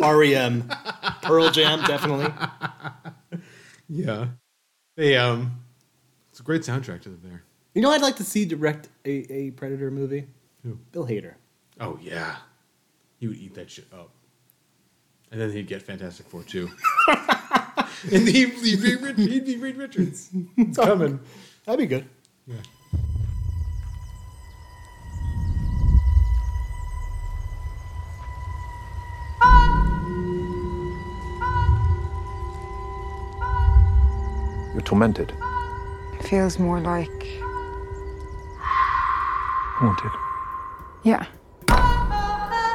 REM. Pearl Jam, definitely. Yeah. They um it's a great soundtrack to there. You know, I'd like to see direct a, a Predator movie. Who? Bill Hader. Oh yeah. He would eat that shit up. And then he'd get Fantastic Four too. and he'd, he'd, be, he'd be Reed Richards. It's coming. That'd be good. Yeah. You're tormented. It feels more like. Haunted. Yeah.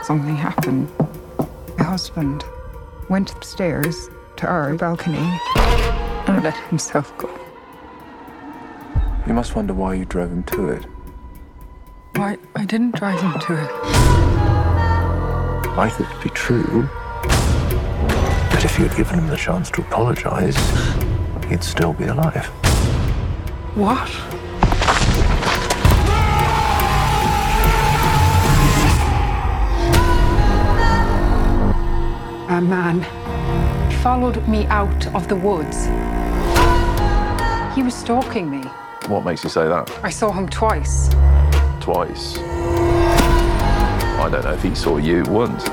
Something happened. My husband went upstairs to our balcony and let himself go. You must wonder why you drove him to it. Why, I didn't drive him to it. I thought it'd be true. But if you had given him the chance to apologize, he'd still be alive. What? A man followed me out of the woods. He was stalking me. What makes you say that? I saw him twice. Twice. I don't know if he saw you once.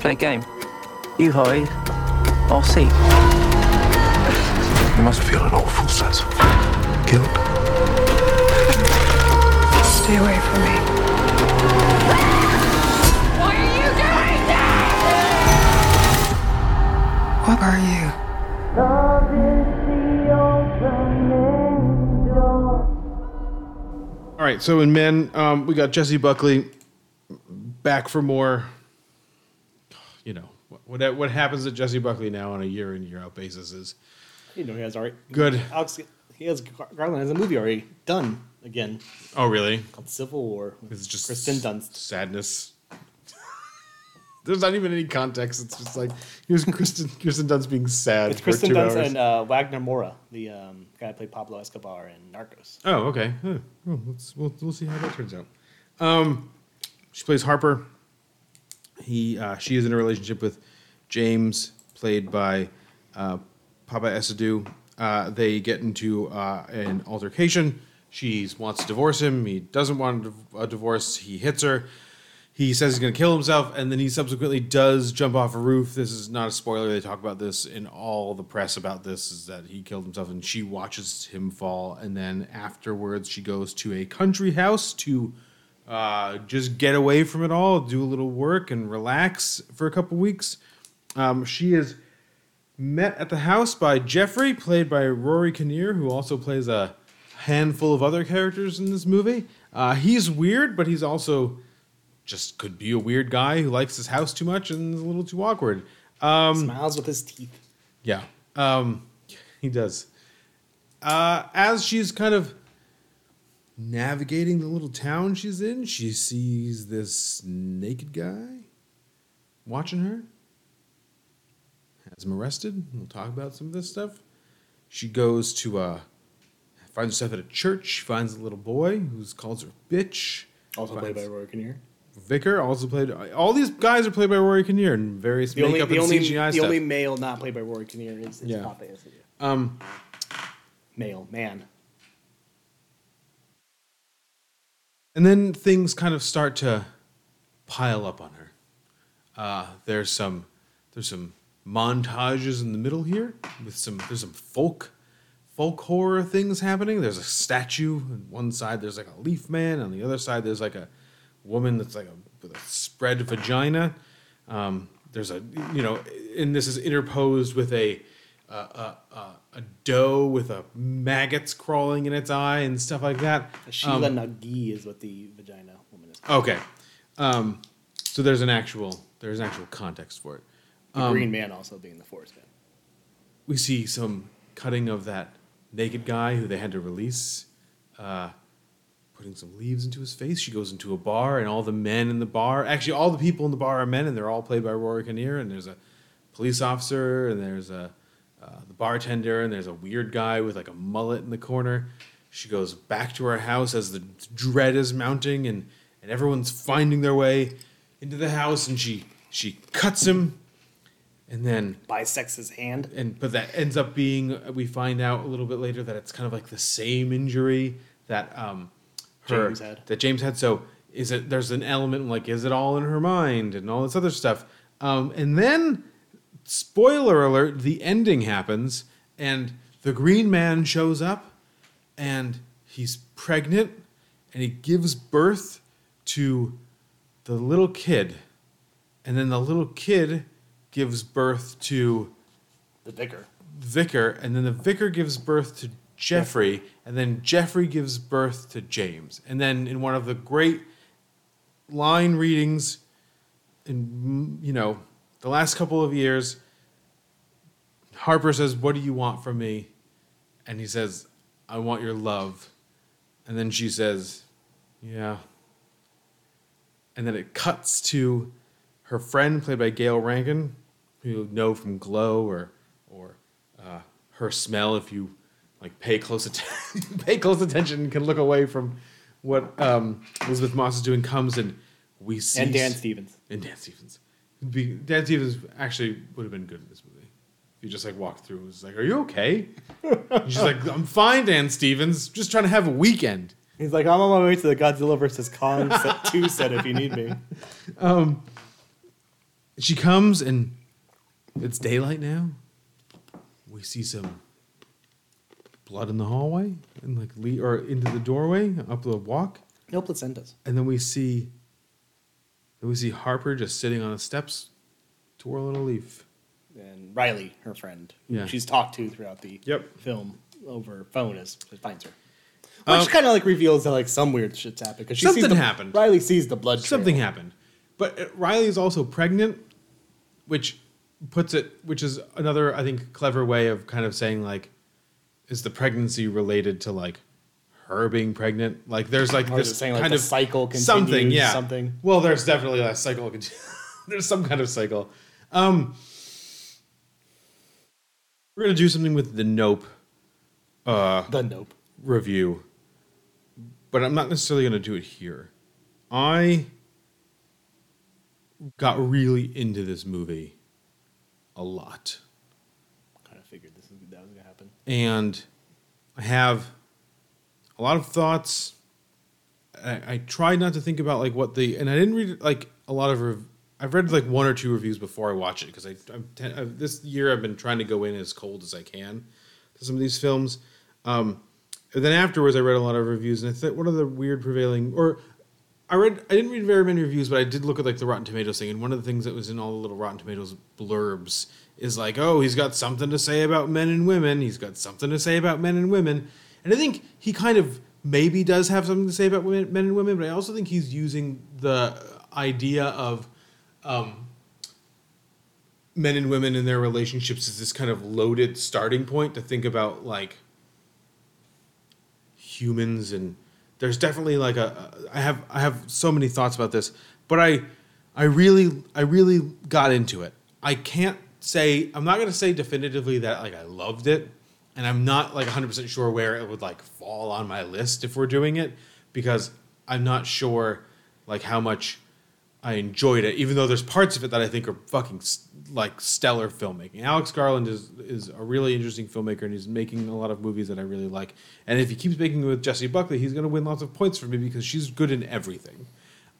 Play a game? You hide, I'll see. You must feel an awful sense of guilt. Stay away from me. What are you doing now? What are you? All right, so in men, um, we got Jessie Buckley back for more. You know what what happens to Jessie Buckley now on a year in year out basis is You know, he has already. Good. Alex, he has Garland has a movie already done again oh really called Civil War. it's just Kirsten Dunst. sadness. There's not even any context. It's just like here's Kirsten Kirsten Dunst being sad It's Kirsten Dunst hours. and uh, Wagner Moura, the um, guy that played Pablo Escobar in Narcos. Oh, okay. Huh. Well, let's we'll, we'll see how that turns out. Um, she plays Harper. He uh, she is in a relationship with James, played by uh, Paapa Essiedu. Uh, they get into uh, an altercation. She wants to divorce him. He doesn't want a a divorce. He hits her. He says he's going to kill himself, and then he subsequently does jump off a roof. This is not a spoiler. They talk about this in all the press about this. Is that he killed himself, and she watches him fall, and then afterwards she goes to a country house to uh, just get away from it all, do a little work, and relax for a couple weeks. Um, she is met at the house by Jeffrey, played by Rory Kinnear, who also plays a handful of other characters in this movie. Uh, he's weird, but he's also just could be a weird guy who likes his house too much and is a little too awkward. Um, Smiles with his teeth. yeah, um, he does. Uh, as she's kind of navigating the little town she's in, she sees this naked guy watching her. Has him arrested. We'll talk about some of this stuff. She goes to uh, finds herself at a church. Finds a little boy who calls her bitch. Also played by Finds- Rory Kinnear. Vicar also played. All these guys are played by Rory Kinnear in various The only, makeup the, and only, CGI the stuff. only male not played by Rory Kinnear is, is Yeah. Papa Escobar. um, Male, man. And then things kind of start to pile up on her. Uh, there's some there's some montages in the middle here with some there's some folk folk horror things happening. There's a statue on one side. There's like a leaf man on the other side. There's like a woman that's like a with a spread vagina. Um, there's a you know, and this is interposed with a a, a, a, doe with a maggots crawling in its eye and stuff like that. A Sheila Um, Nagi is what the vagina woman is. Called. Okay. Um, so there's an actual there's an actual context for it. The Um, Green Man also being the Forest Man. we see some cutting of that naked guy who they had to release, uh, putting some leaves into his face. She goes into a bar, and all the men in the bar, actually, all the people in the bar are men, and they're all played by Rory Kinnear. And there's a police officer, and there's a uh, the bartender, and there's a weird guy with like a mullet in the corner. She goes back to her house as the dread is mounting, and and everyone's finding their way into the house, and she she cuts him, and then Bisects his hand. and but that ends up being we find out a little bit later that it's kind of like the same injury that um her James had. that James had. So is it there's an element like is it all in her mind and all this other stuff. Um, and then spoiler alert, the ending happens and the green man shows up and he's pregnant and he gives birth to the little kid. And then the little kid gives birth to The vicar. vicar, and then the vicar gives birth to Jeffrey, and then Jeffrey gives birth to James. And then in one of the great line readings in you know the last couple of years, Harper says, "What do you want from me?" And he says, "I want your love." And then she says, "Yeah." And then it cuts to her friend, played by Gayle Rankin, who you know from Glow or or uh, her smell. If you like, pay close attention, pay close attention, and can look away from what um, Elisabeth Moss is doing. Comes and we see And Dan Stevens. and Dan Stevens. Be, Dan Stevens actually would have been good in this movie. If you just like walked through and was like, "Are you okay?" And she's like, "I'm fine, Dan Stevens. Just trying to have a weekend." He's like, I'm on my way to the Godzilla vs. Kong set 2 set if you need me. Um, she comes and it's daylight now. We see some blood in the hallway and like le- or into the doorway up the walk, No placentas. and then we see then we see Harper just sitting on the steps, twirling a leaf. And Riley, her friend, who Yeah. she's talked to throughout the Yep. film over phone as finds her. Um, Which kind of like reveals that like some weird shit's happened because Something the, happened. Riley sees the blood. trail. Something happened, but uh, Riley is also pregnant, which puts it, which is another I think clever way of kind of saying like, is the pregnancy related to like her being pregnant? Like there's like this saying, kind of cycle something, yeah, something? Well, there's definitely a cycle. there's some kind of cycle. Um, we're gonna do something with the Nope uh, The nope. review, but I'm not necessarily going to do it here. I got really into this movie a lot, Kind of figured this is that was gonna happen. and I have a lot of thoughts. I, I tried not to think about like what the and I didn't read like a lot of. Rev- I've read like one or two reviews before I watch it because I ten, i this year I've been trying to go in as cold as I can to some of these films. Um, and then afterwards, I read a lot of reviews, and I thought one of the weird prevailing or I read I didn't read very many reviews, but I did look at like the Rotten Tomatoes thing, and one of the things that was in all the little Rotten Tomatoes blurbs is like, oh, he's got something to say about men and women. He's got something to say about men and women, and I think he kind of maybe does have something to say about women, men and women, but I also think he's using the idea of um, men and women in their relationships as this kind of loaded starting point to think about like humans and there's definitely like a I have I have so many thoughts about this, but I I really I really got into it. I can't say I'm not going to say definitively that like I loved it and I'm not like 100% sure where it would like fall on my list if we're doing it because I'm not sure like how much I enjoyed it even though there's parts of it that I think are fucking like stellar filmmaking. Alex Garland is is a really interesting filmmaker and he's making a lot of movies that I really like. And if he keeps making with Jessie Buckley, he's going to win lots of points for me because she's good in everything.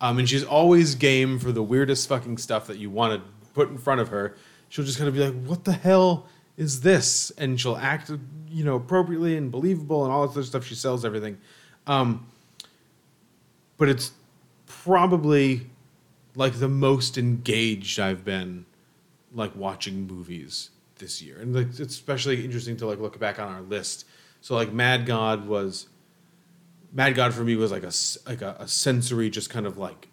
Um, and she's always game for the weirdest fucking stuff that you want to put in front of her. She'll just kind of be like, "What the hell is this?" And she'll act, you know, appropriately and believable and all this other stuff. She sells everything. Um, but it's probably like the most engaged I've been like watching movies this year. And like it's especially interesting to like look back on our list. So like Mad God was Mad God for me was like a like a, a sensory just kind of like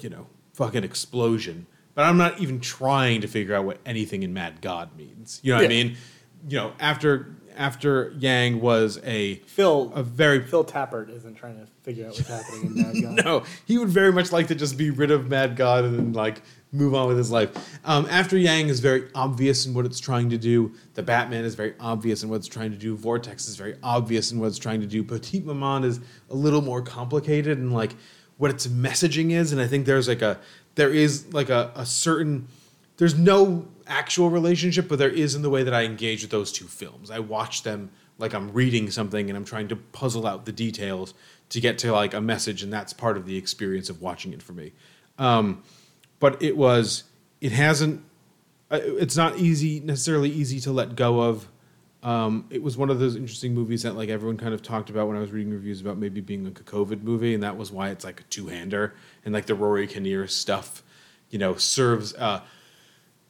you know, fucking explosion. But I'm not even trying to figure out what anything in Mad God means. You know what I mean? You know, after after Yang was a Phil, a very Phil Tippett isn't trying to figure out what's happening in Mad God. no, he would very much like to just be rid of Mad God and then like move on with his life. Um, After Yang is very obvious in what it's trying to do. The Batman is very obvious in what it's trying to do. Vortex is very obvious in what it's trying to do. Petite Maman is a little more complicated and like what its messaging is. And I think there's like a there is like a, a certain there's no actual relationship, but there is in the way that I engage with those two films. I watch them like I'm reading something and I'm trying to puzzle out the details to get to like a message, and that's part of the experience of watching it for me. Um, but it was, it hasn't, uh, it's not easy necessarily easy to let go of. Um, it was one of those interesting movies that like everyone kind of talked about when I was reading reviews about maybe being like a COVID movie, and that was why it's like a two hander, and like the Rory Kinnear stuff, you know, serves. Uh,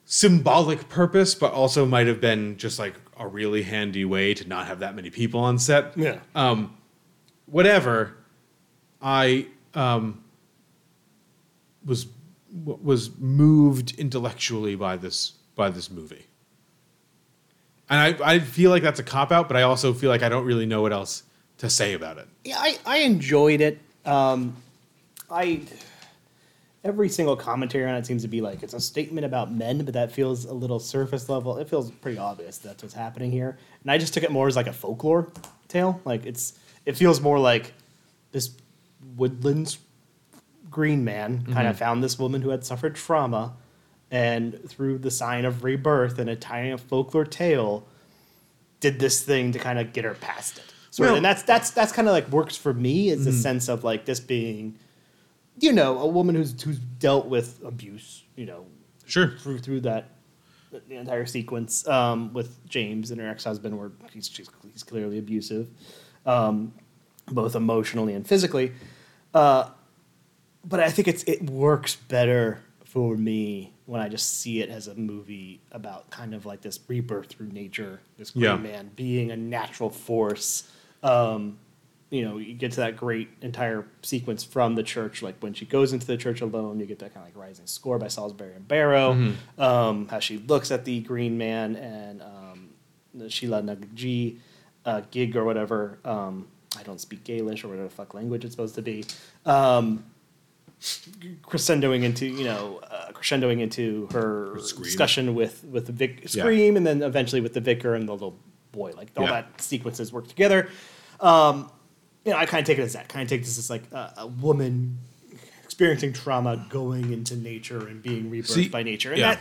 symbolic purpose, but also might have been just like a really handy way to not have that many people on set. Yeah. Um, whatever. I um, was was moved intellectually by this by this movie, and I I feel like that's a cop out, but I also feel like I don't really know what else to say about it. Yeah, I, I enjoyed it. Um, I every single commentary on it seems to be like it's a statement about men, but that feels a little surface level. It feels pretty obvious that's what's happening here, and I just took it more as like a folklore tale. Like it's it feels more like this woodlands green man kind of Mhm. found this woman who had suffered trauma, and through the sign of rebirth and a tiny folklore tale, did this thing to kind of get her past it. Sort of. Well- and that's that's that's kind of like works for me is the Mhm. sense of like this being, you know, a woman who's who's dealt with abuse, you know, sure through through that the entire sequence um, with James and her ex husband, where he's she's, he's clearly abusive, um, both emotionally and physically. Uh, but I think it's it works better for me when I just see it as a movie about kind of like this rebirth through nature, this green Yeah. man being a natural force. Um, you know, you get to that great entire sequence from the church, like when she goes into the church alone, you get that kind of like rising score by Salisbury and Barrow, Mhm. um, how she looks at the green man and um, the Sheila Nagji uh, gig or whatever. Um, I don't speak Gaelish or whatever the fuck language it's supposed to be. Um, crescendoing into you know uh, crescendoing into her Scream. discussion with with the Vic Yeah. scream and then eventually with the vicar and the little boy like all Yeah. that sequences work together um you know i kind of take it as that kind of take this as like a, a woman experiencing trauma going into nature and being rebirthed See, by nature and yeah. that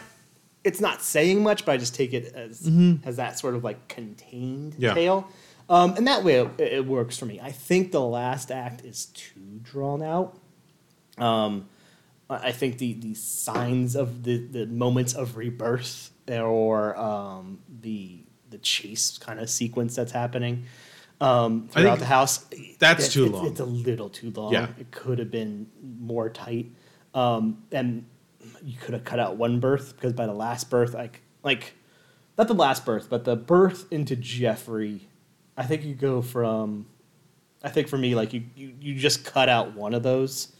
it's not saying much but i just take it as Mhm. as that sort of like contained Yeah. tale um, and that way it, it works for me i think the last act is too drawn out um, I think the, the signs of the, the moments of rebirth or um, the the chase kind of sequence that's happening um, throughout the house. that's it- too it's, long. It's a little too long. Yeah. It could have been more tight, um, and you could have cut out one birth because by the last birth, like like not the last birth, but the birth into Jeffrey. I think you go from. I think for me, like you, you, you just cut out one of those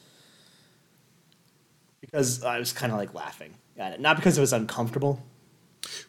because I was kind of like laughing at it, not because it was uncomfortable,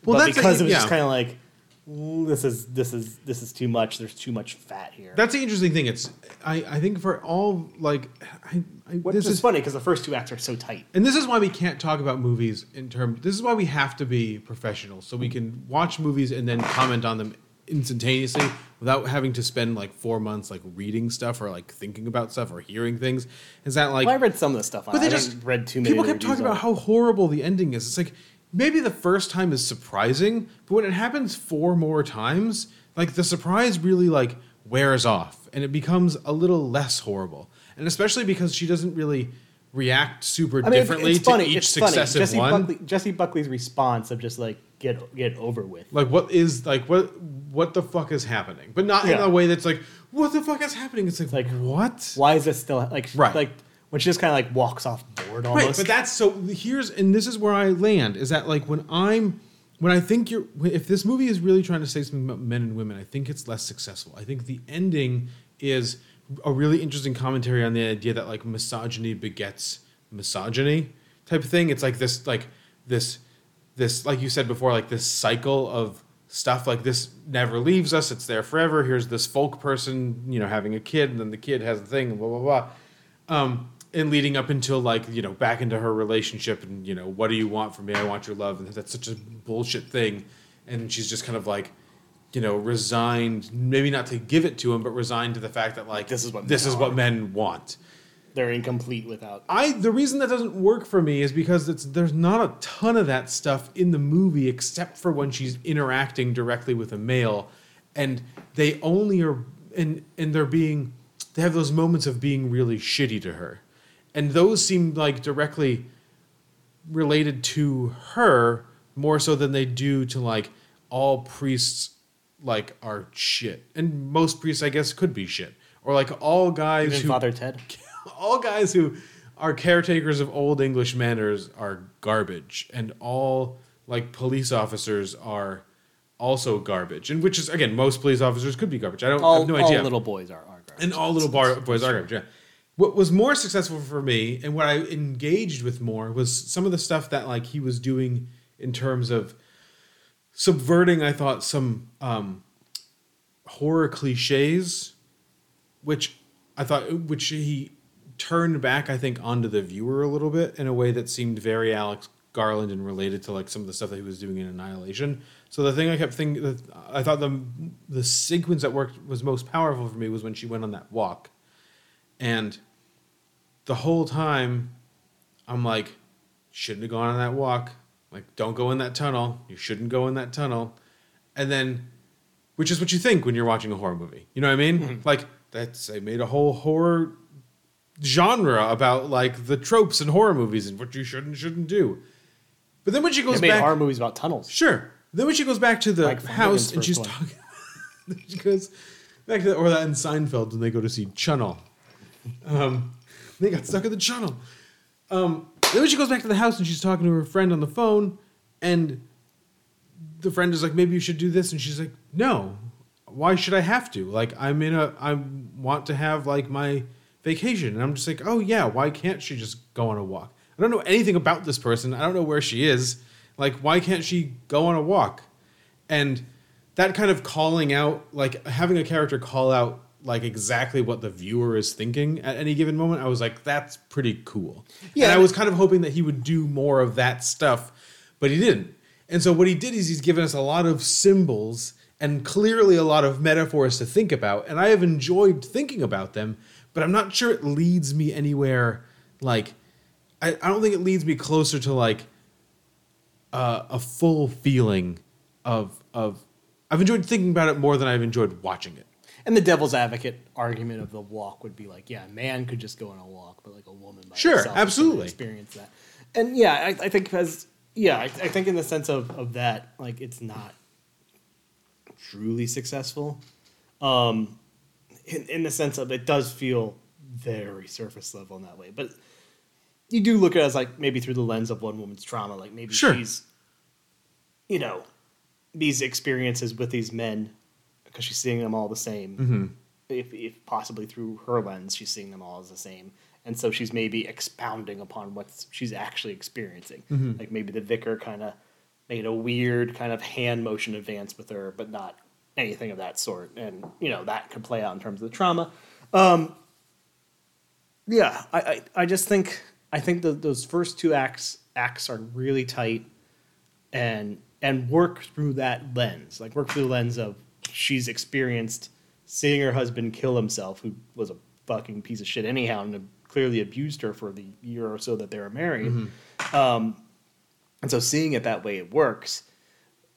Well, but because a- it was yeah. just kind of like this is this is this is too much. There's too much fat here. That's the interesting thing. It's I, I think for all like I, I this is is funny because the first two acts are so tight. And this is why we can't talk about movies in terms. This is why we have to be professional, so we mm. can watch movies and then comment on them instantaneously without having to spend like four months like reading stuff or like thinking about stuff or hearing things. Is that like? Well, I read some of the stuff. On but they I just read too many. People kept talking about how horrible the ending is. It's like maybe the first time is surprising, but when it happens four more times, like the surprise really like wears off and it becomes a little less horrible. And especially because she doesn't really react super. I mean, differently to funny. each it's funny. successive Jessie one. Buckley, Jessie Buckley's response of just like get get over with. Like what is like what what the fuck is happening? But not in a way that's like what the fuck is happening. It's like, what? Why is this still like Right. like when she just kind of like walks off board almost? Right, but that's so. Here's and this is where I land is that like when I'm when I think you're if this movie is really trying to say something about men and women, I think it's less successful. I think the ending is a really interesting commentary on the idea that like misogyny begets misogyny type of thing. It's like this like this this like you said before like this cycle of stuff like this never leaves us. It's there forever. Here's this folk person, you know, having a kid, and then the kid has a thing, and blah blah blah. Um, and leading up until like you know back into her relationship and you know what do you want from me i want your love and that's such a bullshit thing and she's just kind of like you know resigned maybe not to give it to him but resigned to the fact that like This is what this men is what men want They're incomplete without. I the reason that doesn't work for me is because it's there's not a ton of that stuff in the movie except for when she's interacting directly with a male and they only are and and they're being they have those moments of being really shitty to her. And those seem like directly related to her more so than they do to like all priests like are shit. And most priests I guess could be shit. Or like all guys Even who Father Ted. all guys who are caretakers of old English manners are garbage, and all like police officers are also garbage. And which is again, most police officers could be garbage. I don't I have no all idea. All little boys are, are garbage. and all little bar- boys are garbage. Yeah. What was more successful for me, and what I engaged with more, was some of the stuff that like he was doing in terms of subverting. I thought some um, horror cliches, which I thought which he turned back I think onto the viewer a little bit in a way that seemed very Alex Garland and related to like some of the stuff that he was doing in Annihilation. So the thing I kept thinking I thought the the sequence that worked was most powerful for me was when she went on that walk. And the whole time I'm like shouldn't have gone on that walk. Like don't go in that tunnel. You shouldn't go in that tunnel. And then which is what you think when you're watching a horror movie. You know what I mean? Mm-hmm. Like that's they made a whole horror genre about like the tropes in horror movies and what you should and shouldn't do. But then when she They goes made back, horror movies about tunnels. sure. Then when she goes back to the Like house and she's first one. talking, she goes back to or that in Seinfeld when they go to see Chunnel. Um, they got stuck in the Chunnel. Um, then when she goes back to the house and she's talking to her friend on the phone, and the friend is like, maybe you should do this, and she's like, no, why should I have to? Like, I'm in a, I want to have like my vacation, and I'm just like, oh yeah, why can't she just go on a walk? I don't know anything about this person. I don't know where she is. Like, why can't she go on a walk? And that kind of calling out, like having a character call out like exactly what the viewer is thinking at any given moment, I was like, that's pretty cool. Yeah. And I was kind of hoping that he would do more of that stuff, but he didn't. And so what he did is he's given us a lot of symbols and clearly a lot of metaphors to think about. And I have enjoyed thinking about them, but I'm not sure it leads me anywhere like I, I don't think it leads me closer to like uh, a full feeling of of I've enjoyed thinking about it more than I've enjoyed watching it. And the devil's advocate argument of the walk would be like, yeah, a man could just go on a walk, but like a woman by Sure, herself is gonna absolutely. experience that. And yeah, I, I think as yeah, I, I think in the sense of of that, like it's not truly successful. Um, in, in the sense of it does feel very surface level in that way, but you do look at it as like maybe through the lens of one woman's trauma, like maybe Sure. she's, you know, these experiences with these men because she's seeing them all the same. Mm-hmm. If, if possibly through her lens, she's seeing them all as the same, and so she's maybe expounding upon what she's actually experiencing. Mhm. Like maybe the vicar kind of made a weird kind of hand motion advance with her, but not anything of that sort, and you know that could play out in terms of the trauma. Um, yeah, I, I, I just think I think the, those first two acts acts are really tight, and and work through that lens, like work through the lens of she's experienced seeing her husband kill himself, who was a fucking piece of shit anyhow, and clearly abused her for the year or so that they were married. Um, and so seeing it that way, it works.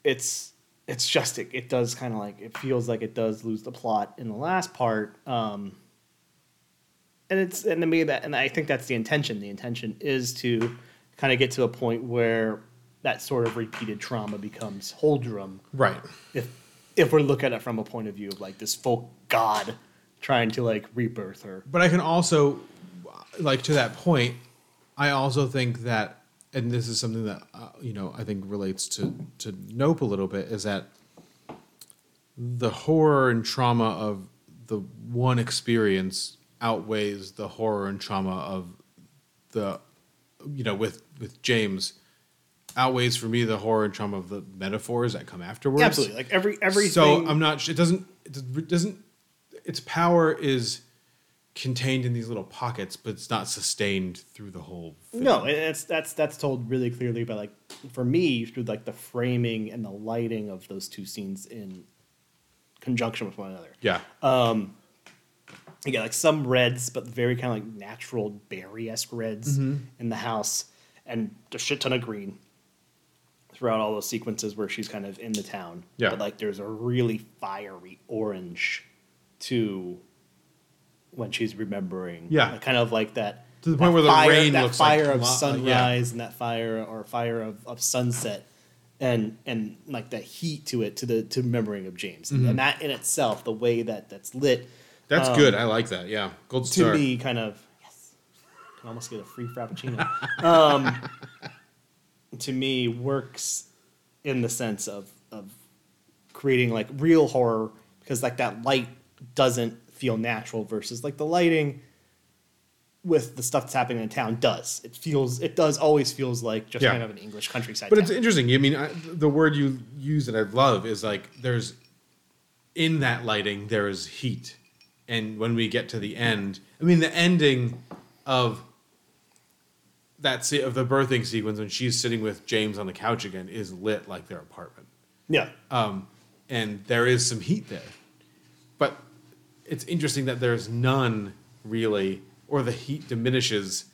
It's it's just it, it does kind of like it feels like it does lose the plot in the last part. Um, and it's and to me that and I think that's the intention. The intention is to kind of get to a point where that sort of repeated trauma becomes Holdrum. Right. If if we're looking at it from a point of view of like this folk god trying to like rebirth her. But I can also, like to that point, I also think that, and this is something that uh, you know I think relates to to Nope a little bit, is that the horror and trauma of the one experience outweighs the horror and trauma of the, you know, with with James outweighs for me the horror and trauma of the metaphors that come afterwards. Absolutely. Like every everything So I'm not. It doesn't. It doesn't. Its power is contained in these little pockets, but it's not sustained through the whole. Film. No, it's that's that's told really clearly by like for me through like the framing and the lighting of those two scenes in conjunction with one another. Yeah. You get like some reds, but very kind of like natural berry esque reds Mm-hmm. in the house, and a shit ton of green throughout all those sequences where she's kind of in the town. Yeah. But like there's a really fiery orange to when she's remembering. Yeah. Like, kind of like that. To the point where the fire, rain that looks like fire of lo- uh, yeah. sunrise and that fire or fire of, of sunset and and like the heat to it to the to remembering of James Mm-hmm. and that in itself the way that that's lit That's um, good. I like that. Yeah, gold to star. me kind of yes can almost get a free frappuccino um, to me works in the sense of of creating like real horror because like that light doesn't feel natural versus like the lighting with the stuff that's happening in town does it feels it does always feels like just Yeah. kind of an english countryside But it's interesting. I mean, I, the word you use that I love is like there's in that lighting there is heat, and when we get to the end, I mean, the ending of that se- of the birthing sequence when she's sitting with James on the couch again is lit like their apartment, yeah um, and there is some heat there. But it's interesting that there's none really, or the heat diminishes,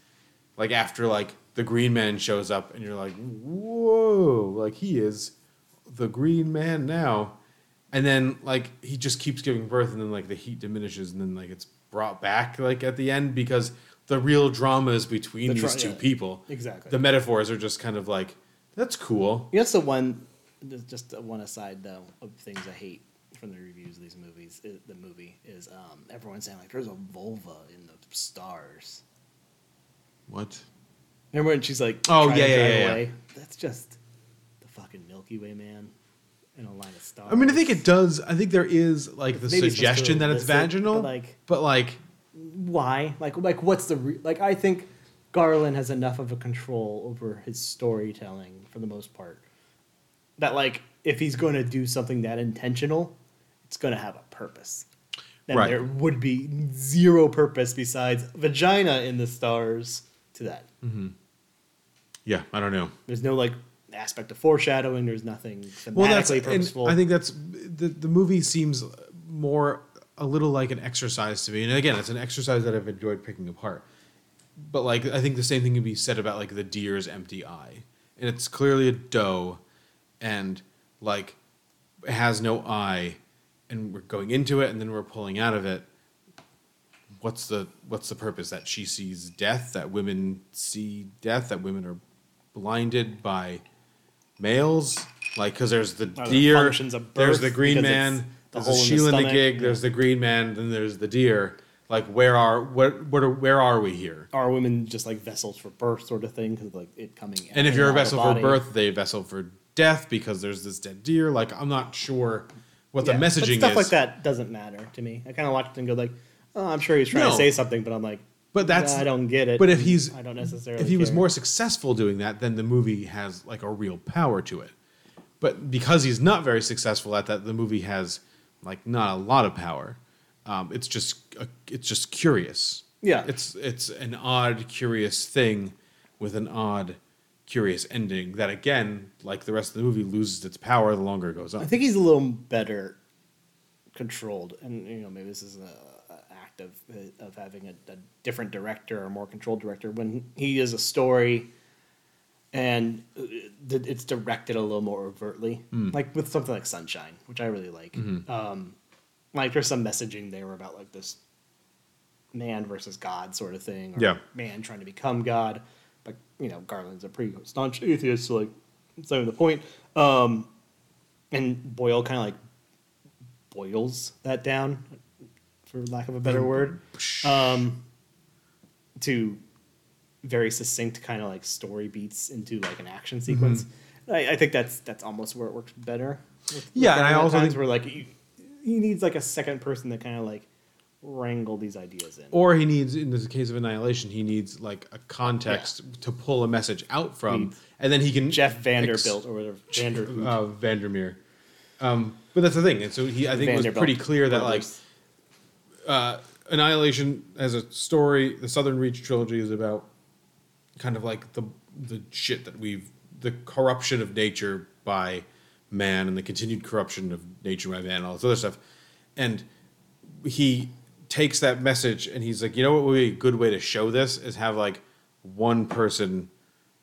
like after like the Green Man shows up, and you're like, whoa, like he is the Green Man now, and then like he just keeps giving birth, and then like the heat diminishes, and then like it's brought back like at the end because the real drama is between The these tra- two yeah, people. exactly. The metaphors are just kind of like that's cool. That's the one. Just one aside though of things I hate from the reviews of these movies. i- The movie is um, everyone saying like, "There's a vulva in the stars." What? Remember when she's like, Oh, yeah, yeah, yeah, yeah. That's just the fucking Milky Way, man, in a line of stars. I mean, I think it does. I think there is like the Maybe suggestion that it's vaginal, but, like- but like why? Like, like what's the re- like? I think Garland has enough of a control over his storytelling for the most part that like if he's going to do something that intentional, it's going to have a purpose. Then Right. there would be zero purpose besides vagina in the stars to that. Mm-hmm. yeah, I don't know. There's no like aspect of foreshadowing. There's nothing thematically Well, that's purposeful. I think that's the the movie seems more a little like an exercise to me, and again, it's an exercise that I've enjoyed picking apart. But like, I think the same thing can be said about like the deer's empty eye, and it's clearly a doe, and like it has no eye, and we're going into it, and then we're pulling out of it. What's the what's the purpose that she sees death? That women see death? That women are blinded by males? Like, because there's the Are deer, of there's the green man, the there's the in the Sheila and the gig, there's the green man, then there's the deer. Like, where are what what where are we here? are women just like vessels for birth, sort of thing? Because like it coming. And if you're a and out of vessel for birth, they vessel for death because there's this dead deer. Like, I'm not sure what the Yeah, but messaging stuff is. like that doesn't matter to me. I kind of watched it and go like, oh, I'm sure he's trying No. to say something, but I'm like, But that's I don't get it. But if he's I don't necessarily. if he was more successful doing that, then the movie has like a real power to it. But because he's not very successful at that, the movie has like not a lot of power. Um, it's just a, it's just curious. Yeah. it's it's an odd, curious thing with an odd, curious ending that again, like the rest of the movie, loses its power the longer it goes on. I think he's a little better controlled, and you know maybe this is a, a act of of having a, a different director or more controlled director when he is a story. And uh, it's directed a little more overtly, Hmm. like with something like Sunshine, which I really like. Mm-hmm. Um, like there's some messaging there about like this man versus God sort of thing, or Yeah. man trying to become God. You know, Garland's a pretty staunch atheist, so like it's not even the point. Um, and Boyle kind of like boils that down, for lack of a better word, um, to very succinct kind of like story beats into like an action sequence. I, I think that's that's almost where it works better. with- with Yeah, and I also think- where like he, he needs like a second person to kind of like wrangle these ideas in. Or he needs, in the case of Annihilation, he needs like a context to pull a message out from, and then he can Jeff ex- Vanderbilt or whatever Vander uh, Vandermeer. Um, but that's the thing, and so he, I think, it was pretty clear that like uh, Annihilation as a story, the Southern Reach trilogy is about kind of like the the shit that we've the corruption of nature by man and the continued corruption of nature by man and all this other stuff. And he takes that message and he's like, you know what would be a good way to show this is have like one person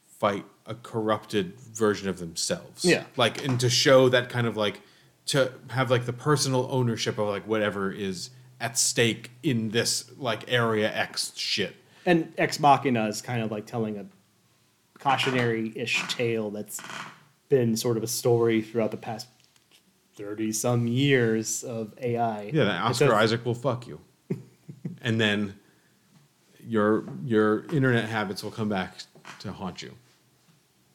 fight a corrupted version of themselves. Yeah. Like and to show that kind of like to have like the personal ownership of like whatever is at stake in this like area X shit. And Ex Machina is kind of like telling a cautionary ish tale that's been sort of a story throughout the past 30 some years of AI. Yeah, that Oscar Isaac will fuck you. And then your your internet habits will come back to haunt you.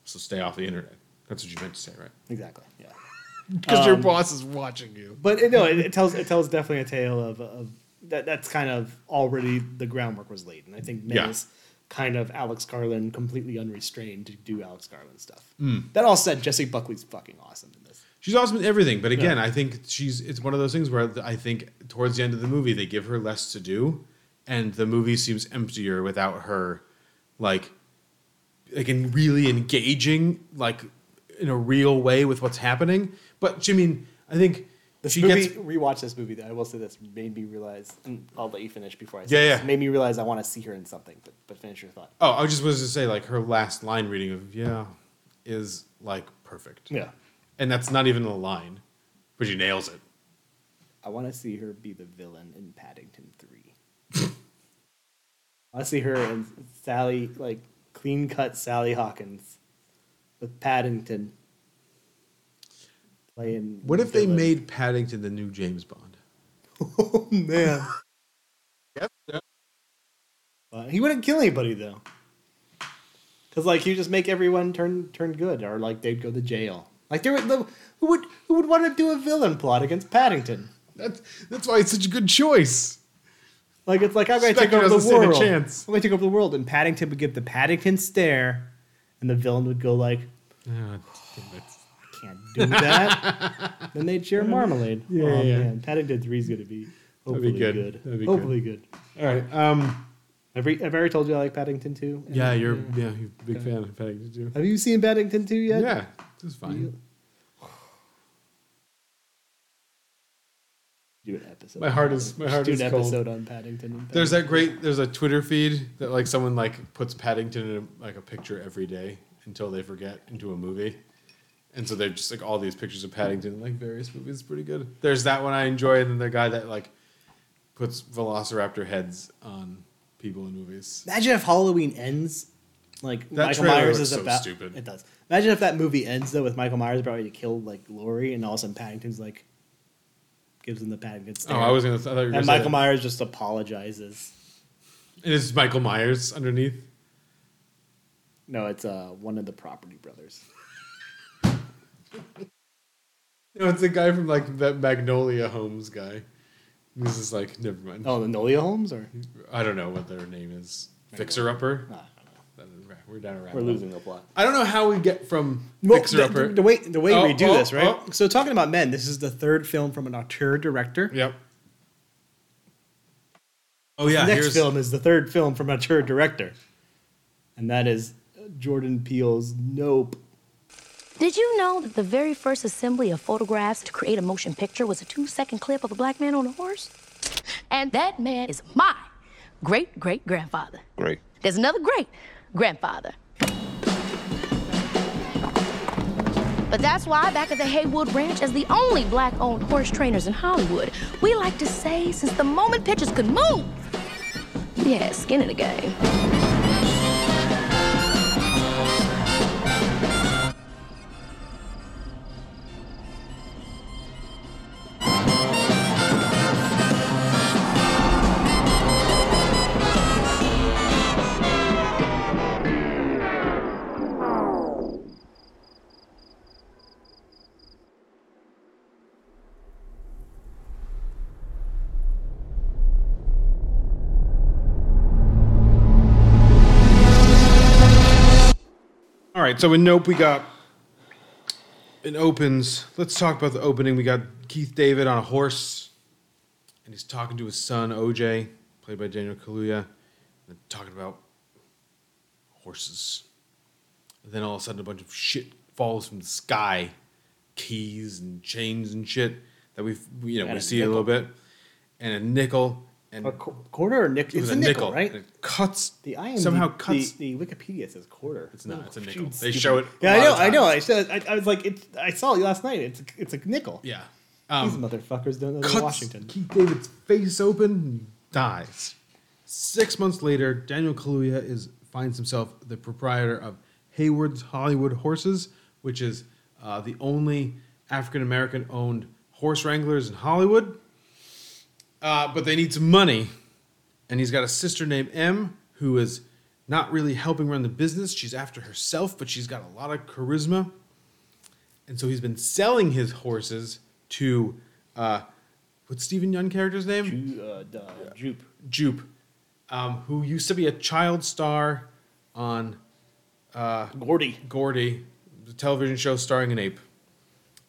So stay off the internet. That's what you meant to say, right? Exactly. Yeah. Because your Um, boss is watching you. But it, no, it, it tells it tells definitely a tale of, of that. That's kind of already the groundwork was laid, and I think Men Yeah. kind of Alex Garland completely unrestrained to do Alex Garland stuff. Mm. That all said, Jessie Buckley's fucking awesome in this. She's awesome in everything, but again, Yeah. I think she's it's one of those things where I think towards the end of the movie they give her less to do, and the movie seems emptier without her, like, like in really engaging like in a real way with what's happening. But I mean, I think This she movie, gets rewatch this movie. Though I will say this made me realize, and I'll let you finish before I say Yeah, this. yeah. Made me realize I want to see her in something. But but finish your thought. Oh, I just was to say like her last line reading of yeah is like perfect. Yeah. And that's not even a line, but she nails it. I want to see her be the villain in Paddington Three. I see her and Sally like clean cut Sally Hawkins with Paddington playing. What if they made Paddington the new James Bond? Oh man. Yep. Uh, he wouldn't kill anybody though. Cause like he just make everyone turn turn good, or like they'd go to jail. Like there would who would who would want to do a villain plot against Paddington? That's that's why it's such a good choice. Like it's like I'm going to take over the world. I'm going to take over the world, and Paddington would give the Paddington stare, and the villain would go like, Ah, "I can't do that." then they'd share marmalade. Yeah, oh yeah. man, Paddington Three is going to be hopefully be good. good. Be hopefully good. All right. Um. Have, we, have I already told you I like Paddington Two? Yeah, you're yeah, you're a big Okay. fan of Paddington too. Have you seen Paddington Two yet? Yeah, this is fine. Do an episode. My heart is my heart do is an cold. episode on Paddington. and There's that great. There's a Twitter feed that like someone like puts Paddington in a, like a picture every day until they forget into a movie, and so they're just like all these pictures of Paddington like various movies. It's pretty good. There's that one I enjoy, and then the guy that like puts Velociraptor heads on people in movies. Imagine if Halloween ends like That Michael Myers is so about. stupid. It does. Imagine if that movie ends though with Michael Myers about ready to kill like Laurie, and all of a sudden Paddington's like gives him the Paddington stare. Oh, I was gonna. I thought you were gonna and say Michael that. Myers just apologizes. It is Michael Myers underneath. No, it's uh one of the Property Brothers. No, it's the guy from like that Magnolia Homes guy. This is like never mind. Oh, the Nolia Holmes, or I don't know what their name is. Fixer Upper. We're down a rabbit We're losing the plot. I don't know how we get from Well, Fixer the, Upper. the, the way the way Oh, we do oh, this, right? oh. So talking about men, this is the third film from an auteur director. Yep. Oh yeah, the next here's film is the third film from a auteur director, and that is Jordan Peele's Nope. Did you know that the very first assembly of photographs to create a motion picture was a two second clip of a black man on a horse? And that man is my great great grandfather. Great. There's another great grandfather. But that's why, back at the Haywood Ranch, as the only black owned horse trainers in Hollywood, we like to say since the moment pictures could move, we had skin in the game. Right, so in Nope we got it opens. Let's talk about the opening. We got Keith David on a horse, and he's talking to his son OJ, played by Daniel Kaluuya, and talking about horses. And then all of a sudden, a bunch of shit falls from the sky, keys and chains and shit that we've you know And we see a little bit, and a nickel and A qu- quarter or nickel? it was It's a nickel, right? it cuts The IMDb, somehow cuts. The, the Wikipedia says quarter. It's not, it's a Oh, nickel. shoot, They stupid. show it Yeah, I know. I know. I, said, I, I was like, it's, I saw it last night. It's a, it's a nickel. yeah, These um, motherfuckers don't know Washington. Keith David's face open and dies. Six months later, Daniel Kaluuya is finds himself the proprietor of Haywood's Hollywood Horses, which is uh, the only African American owned horse wranglers in Hollywood. Uh, but they need some money, and he's got a sister named M who is not really helping run the business. She's after herself, but she's got a lot of charisma. And so he's been selling his horses to uh, what's Steven Yeun character's name? Ju- uh, duh, Jupe. Jupe, um, who used to be a child star on uh, Gordy. Gordy, the television show starring an ape,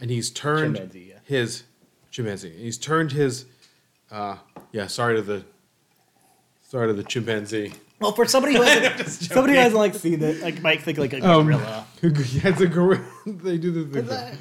and he's turned Chimpanzee, yeah. his chimpanzee. He's turned his uh, yeah. Sorry to the sorry to the chimpanzee. Well, for somebody who hasn't, somebody who joking. hasn't like seen it, like might think like a Um, gorilla. yeah, it's a gorilla. they do the thing.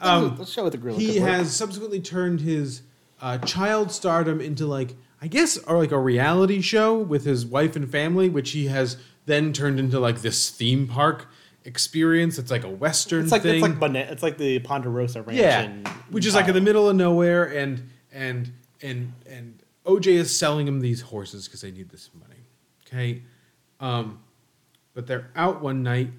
Um, Let's show what the gorilla. he could work. has subsequently turned his uh, child stardom into like I guess or like a reality show with his wife and family, which he has then turned into like this theme park experience. It's like a western It's like thing. it's like bana- it's like the Ponderosa Ranch. yeah, in which is like in the middle of nowhere, and and and and OJ is selling him these horses because they need this money. Okay, um, but they're out one night,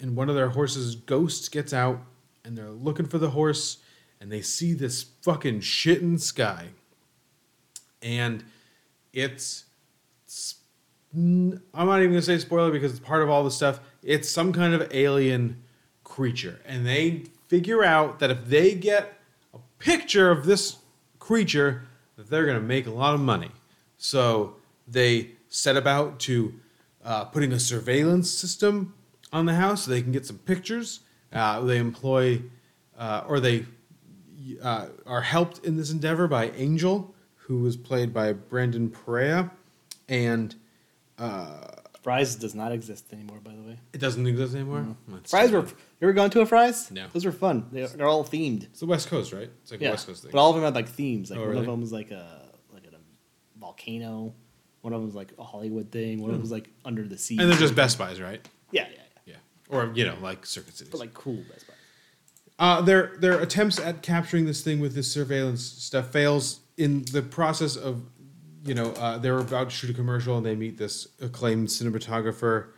and one of their horses' ghosts gets out, and they're looking for the horse, and they see this fucking shit in sky, and it's. I'm not even gonna say spoiler because it's part of all the stuff. It's some kind of alien creature, and they figure out that if they get a picture of this creature, that they're gonna make a lot of money. So they set about to uh, putting a surveillance system on the house so they can get some pictures. Uh, they employ, uh, or they uh, are helped in this endeavor by Angel, who was played by Brandon Perea, and uh, Fry's does not exist anymore, by the way. it doesn't exist anymore. That's Fry's were. Bad. You ever gone to a Fry's? No. Those were fun. They're, they're all themed. It's the West Coast, right? It's like a West Coast thing. but all of them had like themes. Like Oh, one really? of them was like a like a volcano. One of them was like a Hollywood thing. One of them Hmm. was like under the sea. and they're just Best Buys, right? Yeah, yeah, yeah. Yeah, or you know, like Circuit City. But like cool Best Buy. Uh, their their attempts at capturing this thing with this surveillance stuff fails in the process of, you know, uh, they're about to shoot a commercial and they meet this acclaimed cinematographer,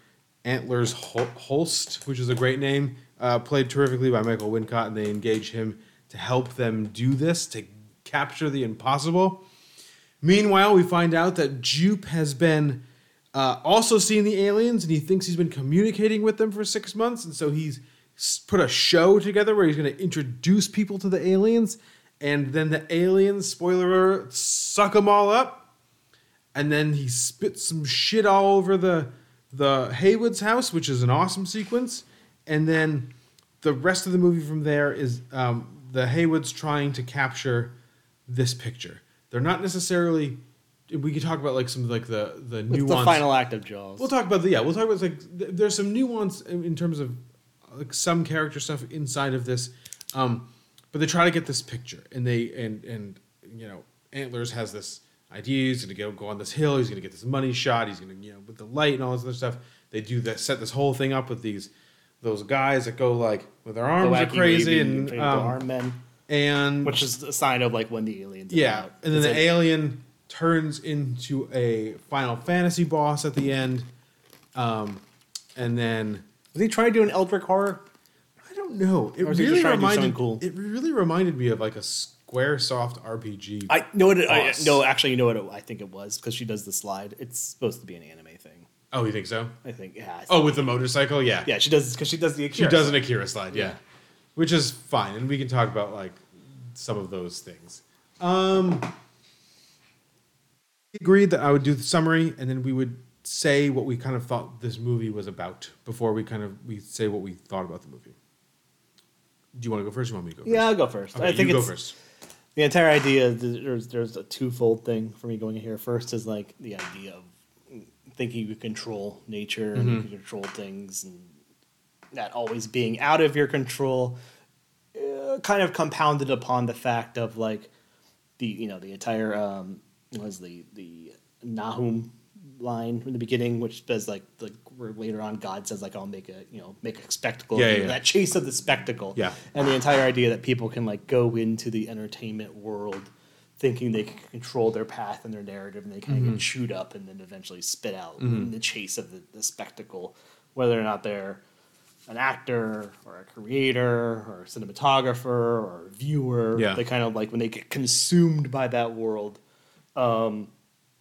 Antlers Hol- Holst, which is a great name, uh, played terrifically by Michael Wincott, and they engage him to help them do this to capture the impossible. Meanwhile, we find out that Jupe has been uh, also seeing the aliens, and he thinks he's been communicating with them for six months, and so he's put a show together where he's going to introduce people to the aliens, and then the aliens, spoiler suck them all up, and then he spits some shit all over the the Haywood's house, which is an awesome sequence, and then the rest of the movie from there is um, the Haywoods trying to capture this picture. They're not necessarily. We could talk about like some of like the the It's nuance. the final act of Jaws. We'll talk about the yeah. We'll talk about like th- there's some nuance in, in terms of like some character stuff inside of this, um, but they try to get this picture and they and and you know Antlers has this idea. He's gonna go go on this hill. He's gonna get this money shot. He's gonna you know with the light and all this other stuff. They do that set this whole thing up with these those guys that go like with their The arms are crazy and um, arm men, and which is a sign of like when the aliens. are yeah, out. and then It's the like- alien turns into a Final Fantasy boss at the end, um, and then Was he trying to do an Eldritch horror? I don't know. It really just trying to do reminded cool? it really reminded me of like a SquareSoft RPG. I know what. It, I, no, actually, you know what? It, I think it was because she does the slide. It's supposed to be an anime. Oh, you think so? I think. Yeah. I Oh, with the motorcycle, yeah, yeah. She does because she does the. She Akira does an slide. Akira slide, yeah. Yeah. Which is fine, and we can talk about like some of those things. Um we agreed that I would do the summary and then we would say what we kind of thought this movie was about before we kind of we say what we thought about the movie. Do you want to go first or you want me to go first? Yeah, I'll go first. Okay, I think you it's go first. the entire idea there's there's a twofold thing for me going in here. First is like the idea of thinking you control nature and you Mhm. can control things and that always being out of your control uh, kind of compounded upon the fact of like the you know the entire um was the the Nahum line in the beginning which says like like where later on God says like I'll make a you know make a spectacle Yeah, yeah, yeah. that chase of the spectacle Yeah. and the entire idea that people can like go into the entertainment world thinking they can control their path and their narrative and they kind of Mhm. get chewed up and then eventually spit out Mhm. in the chase of the, the spectacle whether or not they're an actor or a creator or a cinematographer or a viewer Yeah. they kind of like when they get consumed by that world um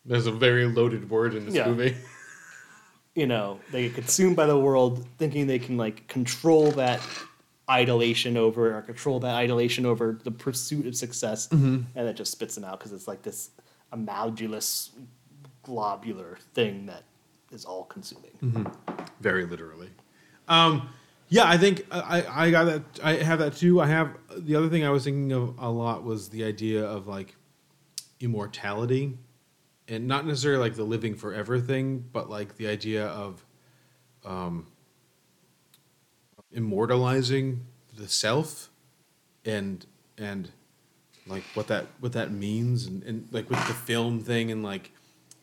There's a very loaded word in this Yeah. movie. you know they get consumed by the world thinking they can like control that idolation over or control that idolation over the pursuit of success Mhm. and it just spits them out because it's like this amalgulous globular thing that is all consuming Mhm. Very literally. Um, yeah, I think I, I got that. I have that too. I have the other thing I was thinking of a lot was the idea of like immortality, and not necessarily like the living forever thing, but like the idea of um, immortalizing the self, and and like what that what that means, and, and like with the film thing, and like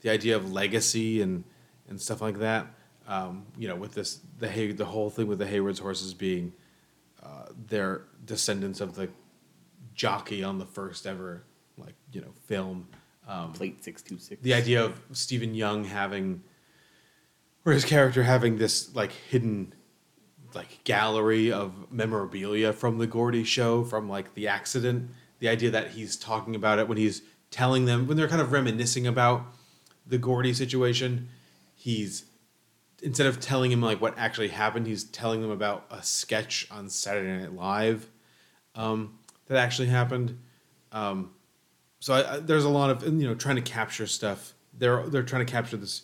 the idea of legacy and and stuff like that. Um, you know, with this the Hay, the whole thing with the Haywood's horses being uh, their descendants of the jockey on the first ever like you know film. Um, Plate six two six. The idea of Steven Yeun having, or his character having this like hidden like gallery of memorabilia from the Gordy show, from like the accident. The idea that he's talking about it when he's telling them when they're kind of reminiscing about the Gordy situation, he's instead of telling him like what actually happened, he's telling them about a sketch on Saturday Night Live um, that actually happened. Um, so I, I, there's a lot of you know trying to capture stuff. They're they're trying to capture this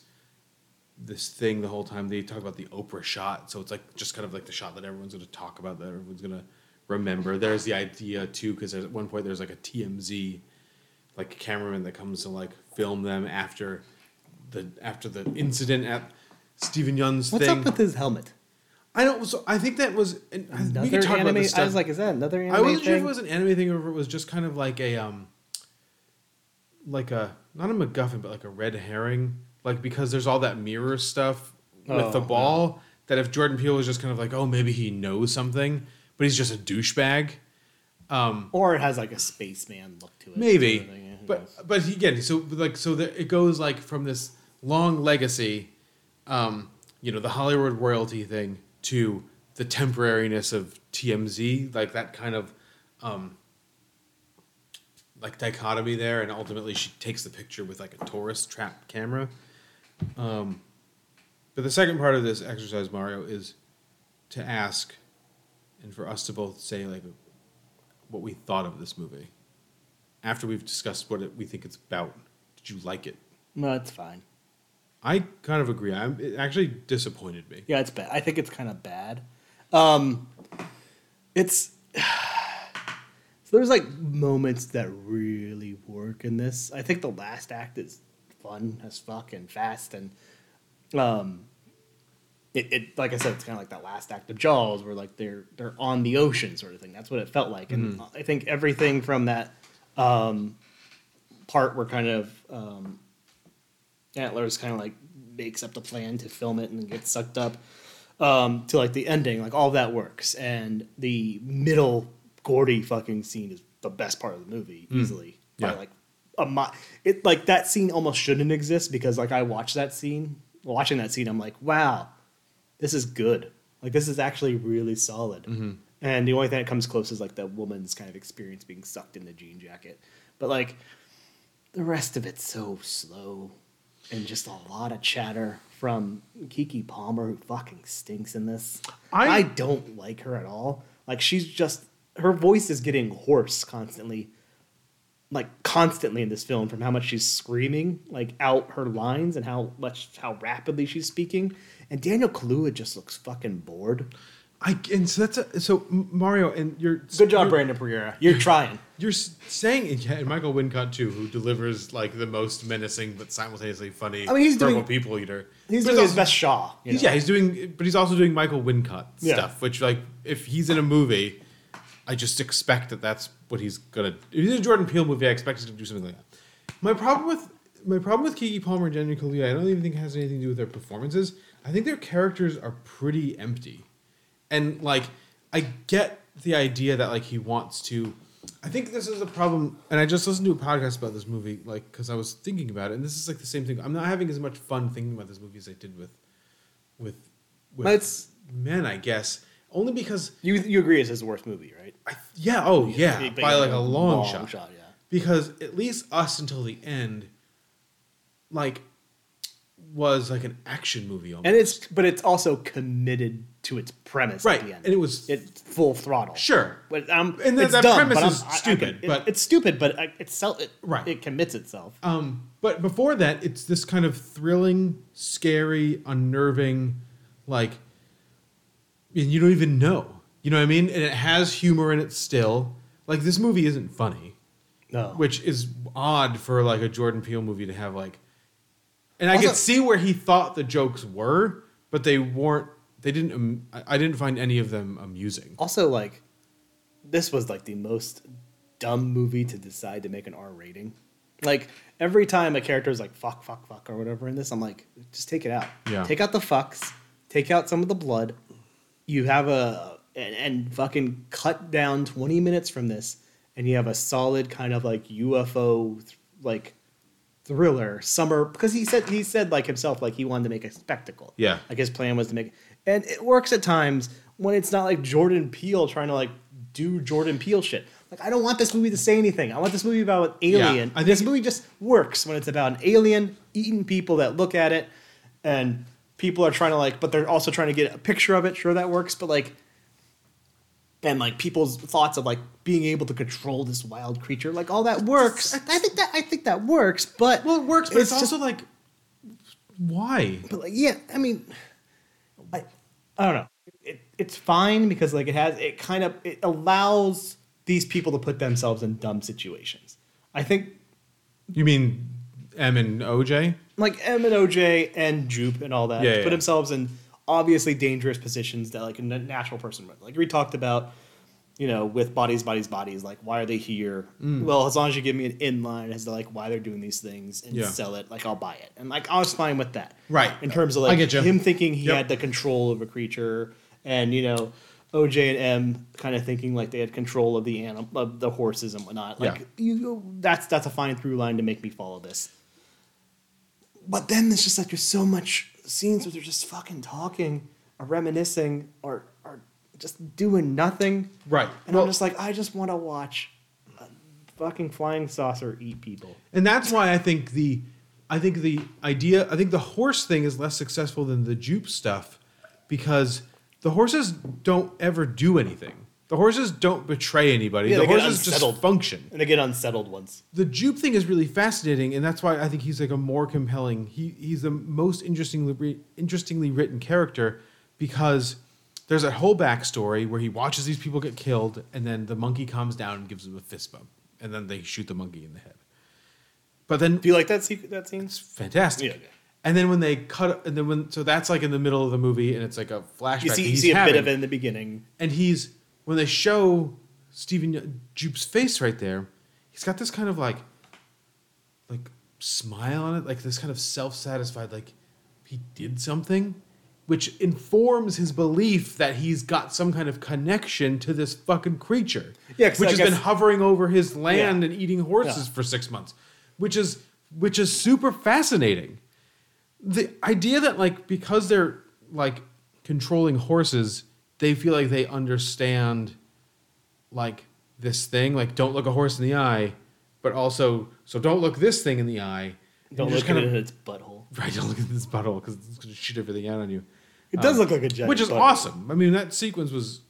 this thing the whole time. They talk about the Oprah shot, so it's like just kind of like the shot that everyone's going to talk about, that everyone's going to remember. There's the idea too, because at one point there's like a TMZ like cameraman that comes to like film them after the after the incident at Steven Yeun's what's thing. up with his helmet I don't. So I think that was. I- we Another could talk about anime- this I was like, is that another I anime wasn't sure if it was an anime thing or if it was just kind of like a um, like a not a MacGuffin, but like a red herring. Like because there's all that mirror stuff with Oh, the ball. That if Jordan Peele was just kind of like, oh, maybe he knows something, but he's just a douchebag. Um, or it has like a spaceman look to it maybe sort of thing, yeah, who knows? but but again so like so there, it goes like from this long legacy um you know the hollywood royalty thing to the temporariness of tmz like that kind of um like dichotomy there and ultimately she takes the picture with like a tourist trap camera um but the second part of this exercise mario is to ask and for us to both say like what we thought of this movie after we've discussed what it, we think it's about. Did you like it? no it's fine I kind of agree. I'm, it actually disappointed me. Yeah, it's bad. I think it's kind of bad. Um, it's so there's like moments that really work in this. I think the last act is fun as fuck and fast and um, it, it like I said, it's kind of like that last act of Jaws where like they're they're on the ocean sort of thing. That's what it felt like, and Mhm. I think everything from that um, part where kind of um, Antlers kind of like makes up the plan to film it and then gets sucked up um, to like the ending, like all that works. And the middle Gordy fucking scene is the best part of the movie, Mm. easily. By Yeah. like a mi- it like that scene almost shouldn't exist because like I watched that scene, watching that scene, I'm like, wow, this is good. Like this is actually really solid. Mhm. And the only thing that comes close is like the woman's kind of experience being sucked in the jean jacket. But like the rest of it's so slow and just a lot of chatter from Keke Palmer, who fucking stinks in this. I- I, don't like her at all. Like she's just her voice is getting hoarse constantly, like constantly in this film from how much she's screaming like out her lines and how much how rapidly she's speaking. And Daniel Kaluuya just looks fucking bored. I and so that's a, so Mario and you're Good job, you're- Brandon Pereira. You're trying. You're saying yeah, and Michael Wincott too, who delivers like the most menacing but simultaneously funny. I mean, he's doing- people eater. He's But doing his also- best Shaw. you He's, yeah, he's doing, but he's also doing Michael Wincott Yeah. stuff, which like if he's in a movie, I just expect that that's what he's gonna. If he's in a Jordan Peele movie, I expect him to do something like that. My problem with my problem with Keke Palmer and Jenny Kaluuya, I don't even think it has anything to do with their performances. I think their characters are pretty empty, and like I get the idea that like he wants to. I think this is a problem, and I just listened to a podcast about this movie, like because I was thinking about it, and this is like the same thing. I'm not having as much fun thinking about this movie as I did with, with, with men, I guess. Only because You you agree it's his worst movie, right? yeah, oh yeah, Big- big- by like a long, long shot. shot, yeah. Because at least us until the end, like, was like an action movie almost. And it's but it's also committed to its premise Right, at the end. and it was- it's full throttle. Sure. But um And that- it's that dumb, premise but I'm- is I- I stupid, it- but- it's stupid, but it's self it, Right. it commits itself. Um, but before that, it's this kind of thrilling, scary, unnerving, like, and you don't even know. You know what I mean? And it has humor in it still. Like this movie isn't funny, No. which is odd for like a Jordan Peele movie to have like. And I Also- could see where he thought the jokes were, but they weren't. They didn't. Um, I I didn't find any of them amusing. Also, like, this was like the most dumb movie to decide to make an R rating. Like every time a character is like fuck, fuck, fuck, or whatever in this, I'm like, just take it out. Yeah. Take out the fucks. Take out some of the blood. You have a and, and fucking cut down 20 minutes from this, and you have a solid kind of like UFO th- like thriller summer because he said he said like himself like he wanted to make a spectacle. Yeah. Like his plan was to make and it works at times when it's not like Jordan Peele trying to like do Jordan Peele shit. Like I don't want this movie to say anything. I want this movie about an alien. I this movie just works when it's about an alien eating people that look at it and people are trying to like but they're also trying to get a picture of it. Sure that works, but like and like people's thoughts of like being able to control this wild creature, like all that works. I, I think that I think that works, but Well, it works, but it's, just- also like, why? but like, yeah, I mean, I, I don't know. It, it's fine because like it has it kind of it allows these people to put themselves in dumb situations. I think You mean M and OJ? like M and OJ and Jupe and all that Yeah, put yeah. themselves in obviously dangerous positions that like a natural person would. Like we talked about, you know, with bodies, bodies, bodies. Like why are they here? Mm. Well, as long as you give me an inline as to like why they're doing these things and Yeah. sell it, like I'll buy it. And like I was fine with that. Right. In terms of like him thinking he Yep. had the control of a creature, and you know. OJ and M kind of thinking like they had control of the animal, of the horses and whatnot. Like Yeah. you, that's that's a fine through line to make me follow this. But then it's just like there's so much scenes where they're just fucking talking or reminiscing or or just doing nothing. Right. And Well- I'm just like, I just want to watch a fucking flying saucer eat people. And that's why I think the I think the idea I think the horse thing is less successful than the jupe stuff because the horses don't ever do anything. The horses don't betray anybody. Yeah, the they get horses just function. And they get unsettled once. The jupe thing is really fascinating, and that's why I think he's like a more compelling. He he's the most interestingly re- interestingly written character because there's a whole backstory where he watches these people get killed, and then the monkey comes down and gives him a fist bump, and then they shoot the monkey in the head. But then Do you like that secret that scene? fantastic. Yeah. And then when they cut, and then when so that's like in the middle of the movie, and it's like a flashback. You see, you see a bit of it in the beginning. and he's when they show Stephen Jupe's face right there, he's got this kind of like, like smile on it, like this kind of self-satisfied, like he did something, which informs his belief that he's got some kind of connection to this fucking creature, Yeah, which I has guess- been hovering over his land Yeah. and eating horses Yeah. for six months, which is which is super fascinating the idea that like because they're like controlling horses they feel like they understand like this thing. Like don't look a horse in the eye but also so don't look this thing in the eye. Don't look just at it in its butthole. right don't look at this butthole because it's going to shoot everything out on you. It does Um, look like a giant which is butthole. awesome. I mean that sequence was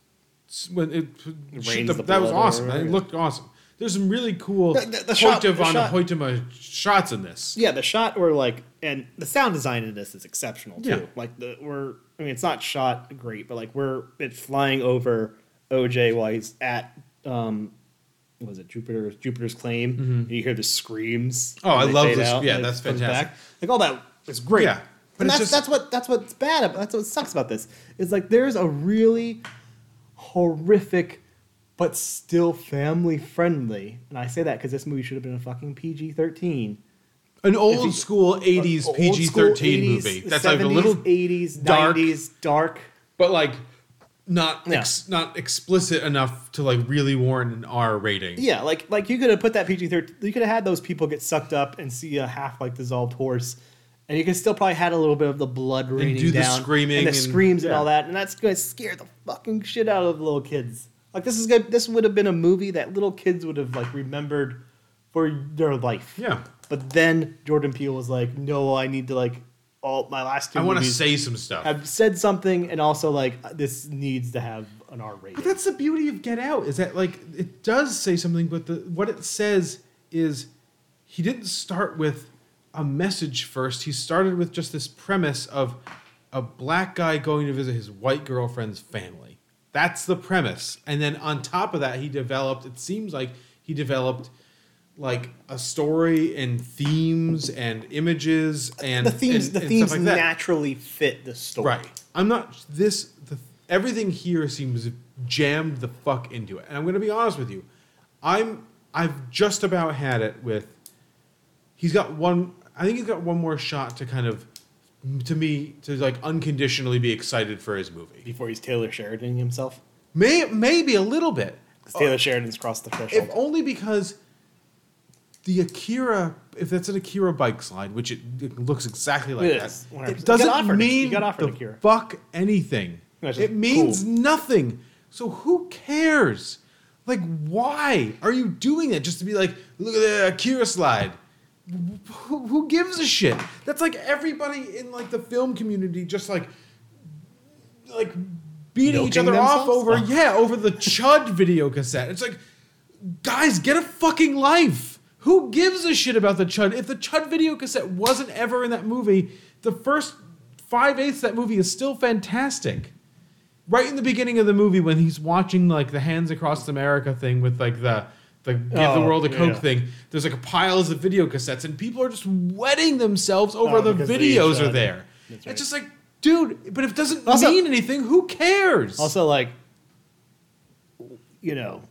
when it, the- the that was awesome. it. looked awesome there's some really cool The- the- the shot- the shot- Hoytema shots in this. Yeah, the shot or like, and the sound design in this is exceptional too. Yeah. Like the we're, I mean, it's not shot great, but like we're it's flying over OJ while he's at um, what was it Jupiter's Jupiter's claim? And you hear the screams. Mm-hmm. Oh, I love this- out, yeah, that's fantastic. back. Like all that is great. Yeah, but and that's just- that's what that's what's bad. About, that's what sucks about this. Is like there's a really horrific but still family friendly. And I say that because this movie should have been a fucking PG thirteen. An old school '80s PG 13 movie that's like a 70s, little 80s, dark, 90s, dark. but like not Yeah. ex, not explicit enough to like really warrant an R rating. Yeah, like like you could have put that PG thirteen. You could have had those people get sucked up and see a half like dissolved horse, and you could still probably had a little bit of the blood raining do the screaming and the and- screams and yeah. all that, and that's going to scare the fucking shit out of the little kids. Like this is good. This would have been a movie that little kids would have like remembered for their life. Yeah. But then Jordan Peele was like, "No, I need to like all my last two I want to say some stuff. I've said something, and also like uh, this needs to have an R rating." But that's the beauty of Get Out is that like it does say something, but the what it says is he didn't start with a message first. He started with just this premise of a black guy going to visit his white girlfriend's family. That's the premise, and then on top of that, he developed. It seems like he developed like a story and themes and images and the themes, and- the and themes like naturally fit the story. Right. I'm not this. The, everything here seems jammed the fuck into it, and I'm going to be honest with you. I'm. I've just about had it with. He's got one. I think he's got one more shot to kind of, to me, to like unconditionally be excited for his movie. Before he's Taylor Sheridan himself. May maybe a little bit. 'Cause Taylor Sheridan's crossed the threshold. If only because the Akira, if that's an Akira bike slide, which it, it looks exactly like It that, is, 100%. it You doesn't a- mean got offered the Akira. fuck anything. That's just It means cool. nothing. So who cares? Like, why are you doing it just to be like, look at the Akira slide? Who, who gives a shit? That's like everybody in like the film community just like like beating each Milking other off over Oh. yeah over the Chud video cassette. It's like, guys, get a fucking life. Who gives a shit about the Chud? If the Chud video cassette wasn't ever in that movie, the first five eighths of that movie is still fantastic. Right in the beginning of the movie, when he's watching like the Hands Across America thing with like the the Give the Oh, World a Coke yeah. thing, there's like piles of video cassettes, and people are just wetting themselves over Oh, the videos are there. That's It's just like, dude, but if it doesn't Also- mean anything, who cares? Also, like, you know,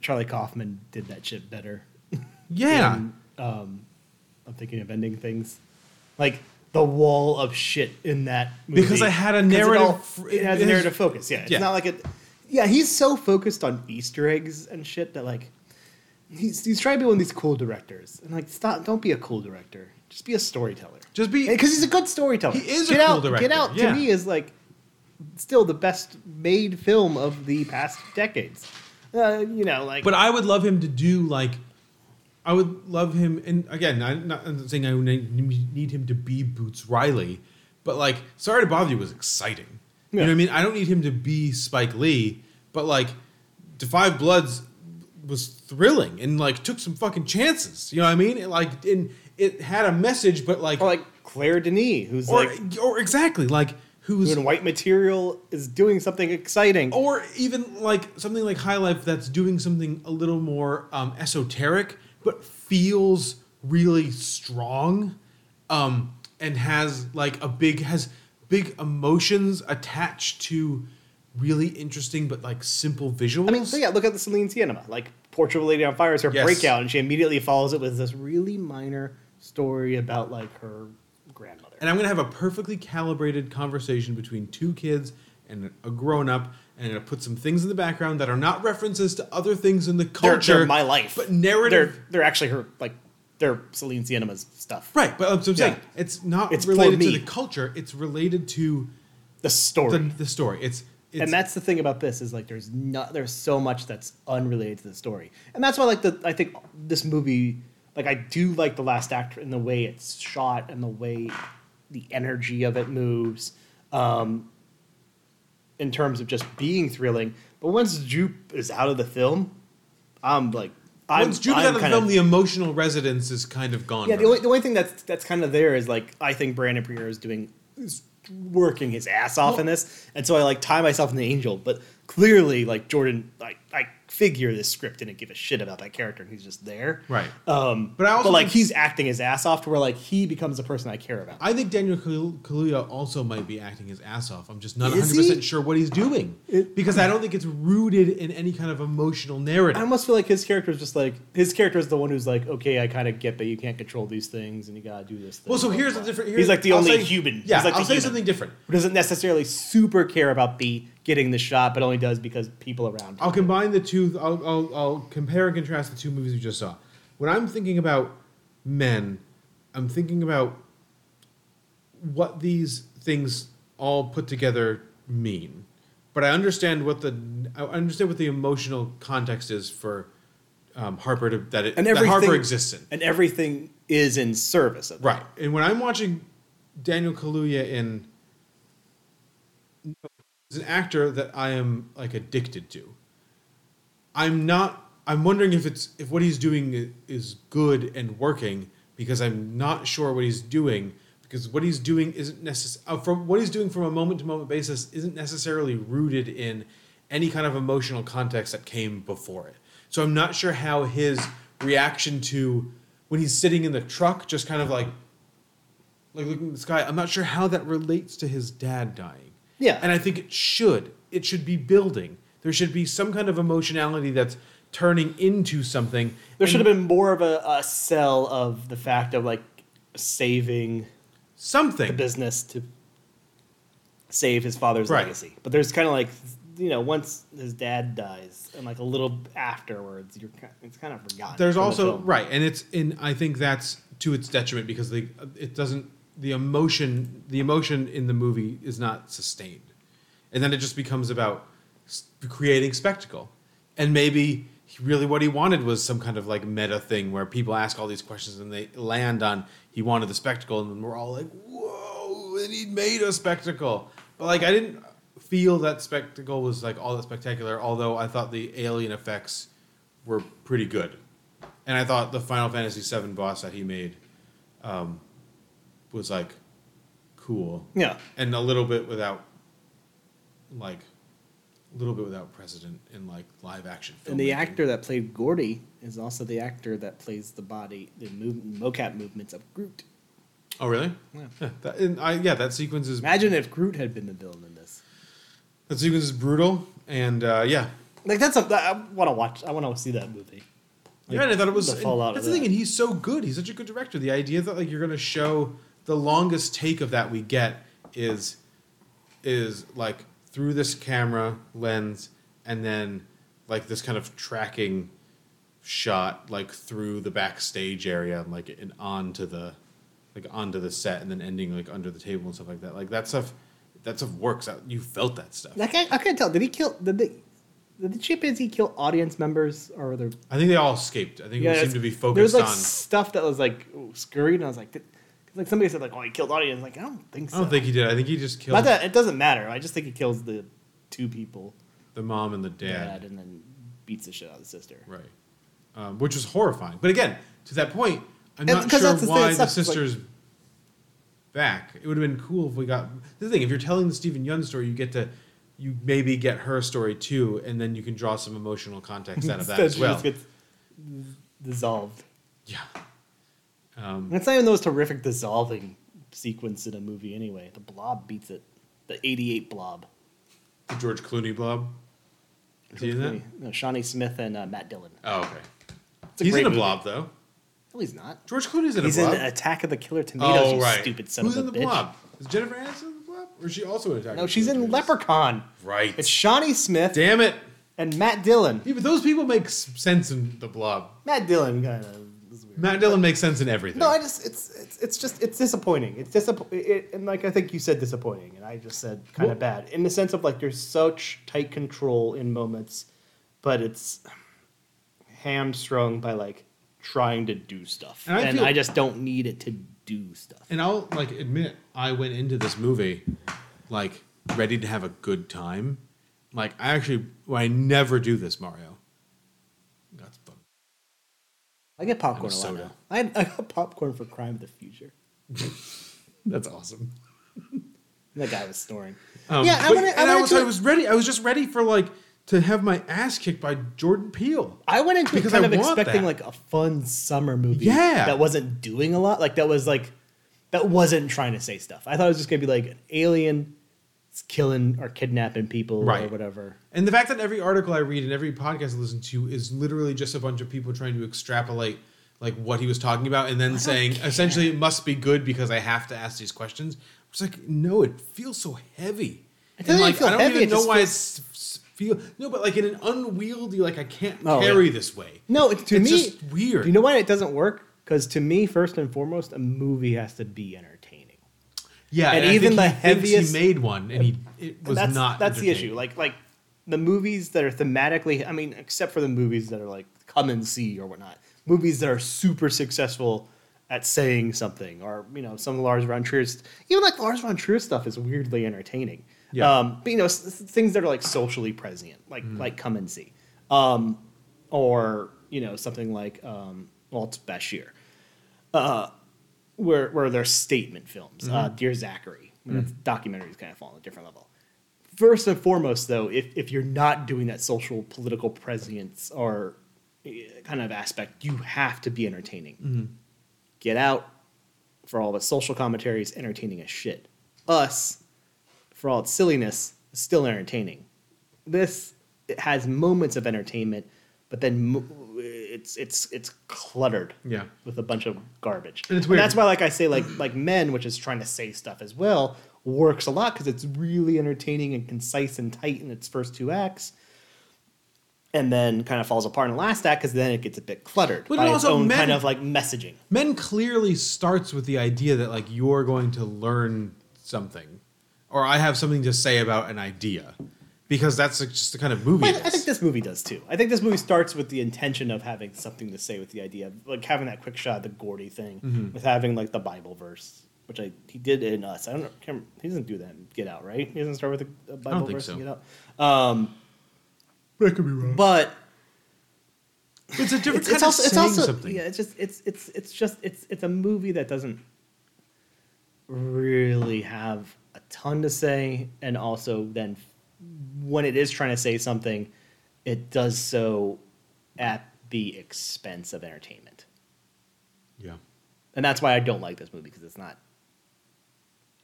Charlie Kaufman did that shit better. Yeah. than, um, I'm thinking of ending things. Like the wall of shit in that movie. Because I had a narrative all- It, has a narrative focus. Yeah, it's Yeah. not like it. Yeah, he's so focused on Easter eggs and shit that like he's he's trying to be one of these cool directors and like stop. Don't be a cool director. Just be a storyteller. Just be because he's a good storyteller. He is a Get cool out, director, Get out yeah. to me is like still the best made film of the past decades. Uh, you know, like But I would love him to do like, I would love him, and again, I'm not I'm not saying I need him to be Boots Riley, but like, Sorry to Bother You was exciting. You know what I mean? I don't need him to be Spike Lee, but like, Da 5 Bloods was thrilling and like took some fucking chances. You know what I mean? It, like, and it had a message, but like, or like Claire Denis, who's or, like or exactly like who's doing white material is doing something exciting. or even like something like High Life that's doing something a little more um, esoteric, but feels really strong, um, and has like a big has big emotions attached to really interesting but like simple visuals. I mean, so yeah, look at the Céline Sciamma. Like Portrait of a Lady on Fire is her Yes. breakout, and she immediately follows it with this really minor story about like her grandmother. and I'm gonna have a perfectly calibrated conversation between two kids and a grown up, and I'm gonna put some things in the background that are not references to other things in the They're, culture. they're my life, but narrative. They're they're actually her like they're Céline Sciamma's stuff. Right, but I'm saying. Yeah. It's not It's related to the culture. It's related to The story. the, the story. It's, it's and that's the thing about this is like there's not there's so much that's unrelated to the story, and that's why like the I think this movie like I do like the last act in the way it's shot and the way the energy of it moves, um, in terms of just being thrilling. But once Jupe is out of the film, I'm like, I'm, Once Judah's out of the kinda- film, the emotional resonance is kind of gone. Yeah, the only, the only thing that's that's kind of there is like I think Brandon Premier is doing is working his ass off in this, and so I like tie myself in the angel. But clearly, like Jordan, like I figure this script didn't give a shit about that character, and he's just there. Right. Um, But I also like he's acting his ass off to where like he becomes a person I care about. I think Daniel Kal- Kaluuya also might be acting his ass off. I'm just not Is 100 percent he? sure what he's doing because I don't think it's rooted in any kind of emotional narrative. I almost feel like his character is just like his character is the one who's like, okay, I kind of get that you can't control these things, and you gotta do this. Thing. well, so here's the different. He's like the I'll only say- human. Yeah, He's like I'll say human. something different. Who doesn't necessarily super care about the getting the shot, but only does because people around. him. I'll combine the two. I'll, I'll, I'll compare and contrast the two movies we just saw. When I'm thinking about men, I'm thinking about what these things all put together mean. But I understand what the I understand what the emotional context is for um, Harper to, that it and that Harper exists in. and everything is in service of that. Right. And when I'm watching Daniel Kaluuya in is an actor that I am like addicted to. I'm not I'm wondering if it's if what he's doing is good and working because I'm not sure what he's doing because what he's doing isn't necessary uh, from what he's doing from a moment to moment basis isn't necessarily rooted in any kind of emotional context that came before it. So I'm not sure how his reaction to when he's sitting in the truck just kind of like like looking at the sky. I'm not sure how that relates to his dad dying. Yeah. And I think it should. It should be building. There should be some kind of emotionality that's turning into something. There should have been more of a, a sell of the fact of like saving something the business to save his father's Right. legacy. But there's kind of like you know once his dad dies and like a little afterwards, you're it's kind of forgotten. There's from the also right, and it's in. I think that's to its detriment because they it doesn't the emotion the emotion in the movie is not sustained, and then it just becomes about creating spectacle, and maybe he- really what he wanted was some kind of like meta thing where people ask all these questions and they land on he wanted the spectacle, and then we're all like, whoa, and he made a spectacle, but like I didn't feel that spectacle was like all that spectacular. Although I thought the alien effects were pretty good. And I thought the Final Fantasy VII boss that he made um, was like cool. Yeah. And a little bit without, like, a little bit without precedent in like live action. Film. And the actor that played Gordy is also the actor that plays the body, the move, mocap movements of Groot. Oh really? Yeah. that, and I, yeah, that sequence is Imagine if Groot had been the villain in this. that sequence is brutal, and uh, yeah, Like that's a I want to watch. I want to see that movie. Like, yeah, and I thought it was. the fallout that's the thing, and he's so good. He's such a good director. The idea that like you're gonna show the longest take of that we get is is like through this camera lens, and then like this kind of tracking shot like through the backstage area, and like and onto the like onto the set, and then ending like under the table and stuff like that. Like that stuff. That stuff works. That you felt that stuff. I can't. I can't tell. Did he kill? Did the did the chimpanzee kill audience members or were there? I think they all escaped. I think it it's- seemed to be There focused was like on. stuff that was like scurried, and I was like, did, like somebody said like, oh, he killed audience. Like I don't think so. I don't think he did. I think he just killed Not that it doesn't matter. I just think he kills the two people, the mom and the dad. dad, and then beats the shit out of the sister. Right. Um, which was horrifying. But again, to that point, I'm And- not 'cause sure that's the thing, why the like- sister's back. It would have been cool if we got the thing. If you're telling the Steven Yeun story, you get to you maybe get her story too, and then you can draw some emotional context out of that Instead, as she well. just gets dissolved. Yeah. Um, it's not even those terrific dissolving sequence in a movie anyway. The Blob beats it. The '88 Blob. the George Clooney blob. Is he in that? No, Shawnee Smith and uh, Matt Dillon. Oh, okay. It's a He's great in a movie. blob though. No, he's not. George Clooney's in He's a blob. He's in Attack of the Killer Tomatoes. oh right. stupid son Who's of a bitch. Who's in the blob? Is Jennifer Aniston in the blob, or is she also in Attack? No, of the she's in Tomatoes? Leprechaun. Right. It's Shawnee Smith Damn it. and Matt Dillon. Yeah, but those people make sense in the blob. Matt Dillon kind of. Matt Dillon makes sense in everything. No, I just it's it's it's just it's disappointing. It's disappointing, it, and like I think you said disappointing, and I just said kind Well- of bad in the sense of like there's such tight control in moments, but it's hamstrung by like trying to do stuff, And I and feel- I just don't need it to do stuff. and I'll like admit I went into this movie like ready to have a good time. Like I actually, well, I never do this, Mario. Got I get popcorn And a lot soda. now. I, I got popcorn for Crime of the Future. That's awesome. That guy was snoring. Um, yeah, I but- to. and I I, was, I was ready. I was just ready for like to have my ass kicked by Jordan Peele. I went into it because kind I of expecting that. like a fun summer movie. Yeah. that wasn't doing a lot. Like that was like that wasn't trying to say stuff. I thought it was just gonna be like an alien killing or kidnapping people or Right. whatever. And the fact that every article I read and every podcast I listen to is literally just a bunch of people trying to extrapolate like what he was talking about and then saying essentially it must be good because I have to ask these questions. It's like no, it feels so heavy. It doesn't like feel I don't heavy, even it know just why feels- it's feel no, but like in an unwieldy like I can't Oh, carry yeah. this way. No, it, to it's me, just weird. You know why it doesn't work? Because to me, first and foremost, a movie has to be entertaining. Yeah, and I even the he heaviest- he made one and he it was that's, not. That's the issue. Like like the movies that are thematically. I mean, except for the movies that are like Come and See or whatnot. Movies that are super successful at saying something, or you know, some of the Lars von Trier. Even like Lars von Trier stuff is weirdly entertaining. Yeah. Um, but you know, things that are like socially prescient, like Mm-hmm. like Come and See, um, or you know, something like um, Walt Bashir, uh, where where they're statement films. Uh, Mhm. Dear Zachary, I mean, that's- documentaries kind of fall on a different level. First and foremost, though, if, if you're not doing that social political prescience or eh, kind of aspect, you have to be entertaining. Mhm. Get Out, for all of its social commentaries, entertaining as shit. Us, for all its silliness, is still entertaining. This it has moments of entertainment, but then mo- it's it's it's cluttered Yeah. with a bunch of garbage. And it's weird. that's why, like I say, like like Men, which is trying to say stuff as well, works a lot because it's really entertaining and concise and tight in its first two acts. And then kind of falls apart in the last act because then it gets a bit cluttered But by its also own Men- kind of like messaging. Men clearly starts with the idea that like you're going to learn something, or I have something to say about an idea, because that's just the kind of movie. I, it I think this movie does too. I think this movie starts with the intention of having something to say with the idea, of, like having that quick shot of the Gordy thing, Mhm. with having like the Bible verse, which I he did in Us. I don't know. can't remember- He doesn't do that in Get Out, right? He doesn't start with a, a Bible think verse so. in Get Out. Um, but I could be wrong. but it's a different it's, kind it's of also, it's saying also something. yeah. It's just it's it's it's just it's it's a movie that doesn't really have a ton to say, and also then when it is trying to say something, it does so at the expense of entertainment. Yeah. And that's why I don't like this movie because it's not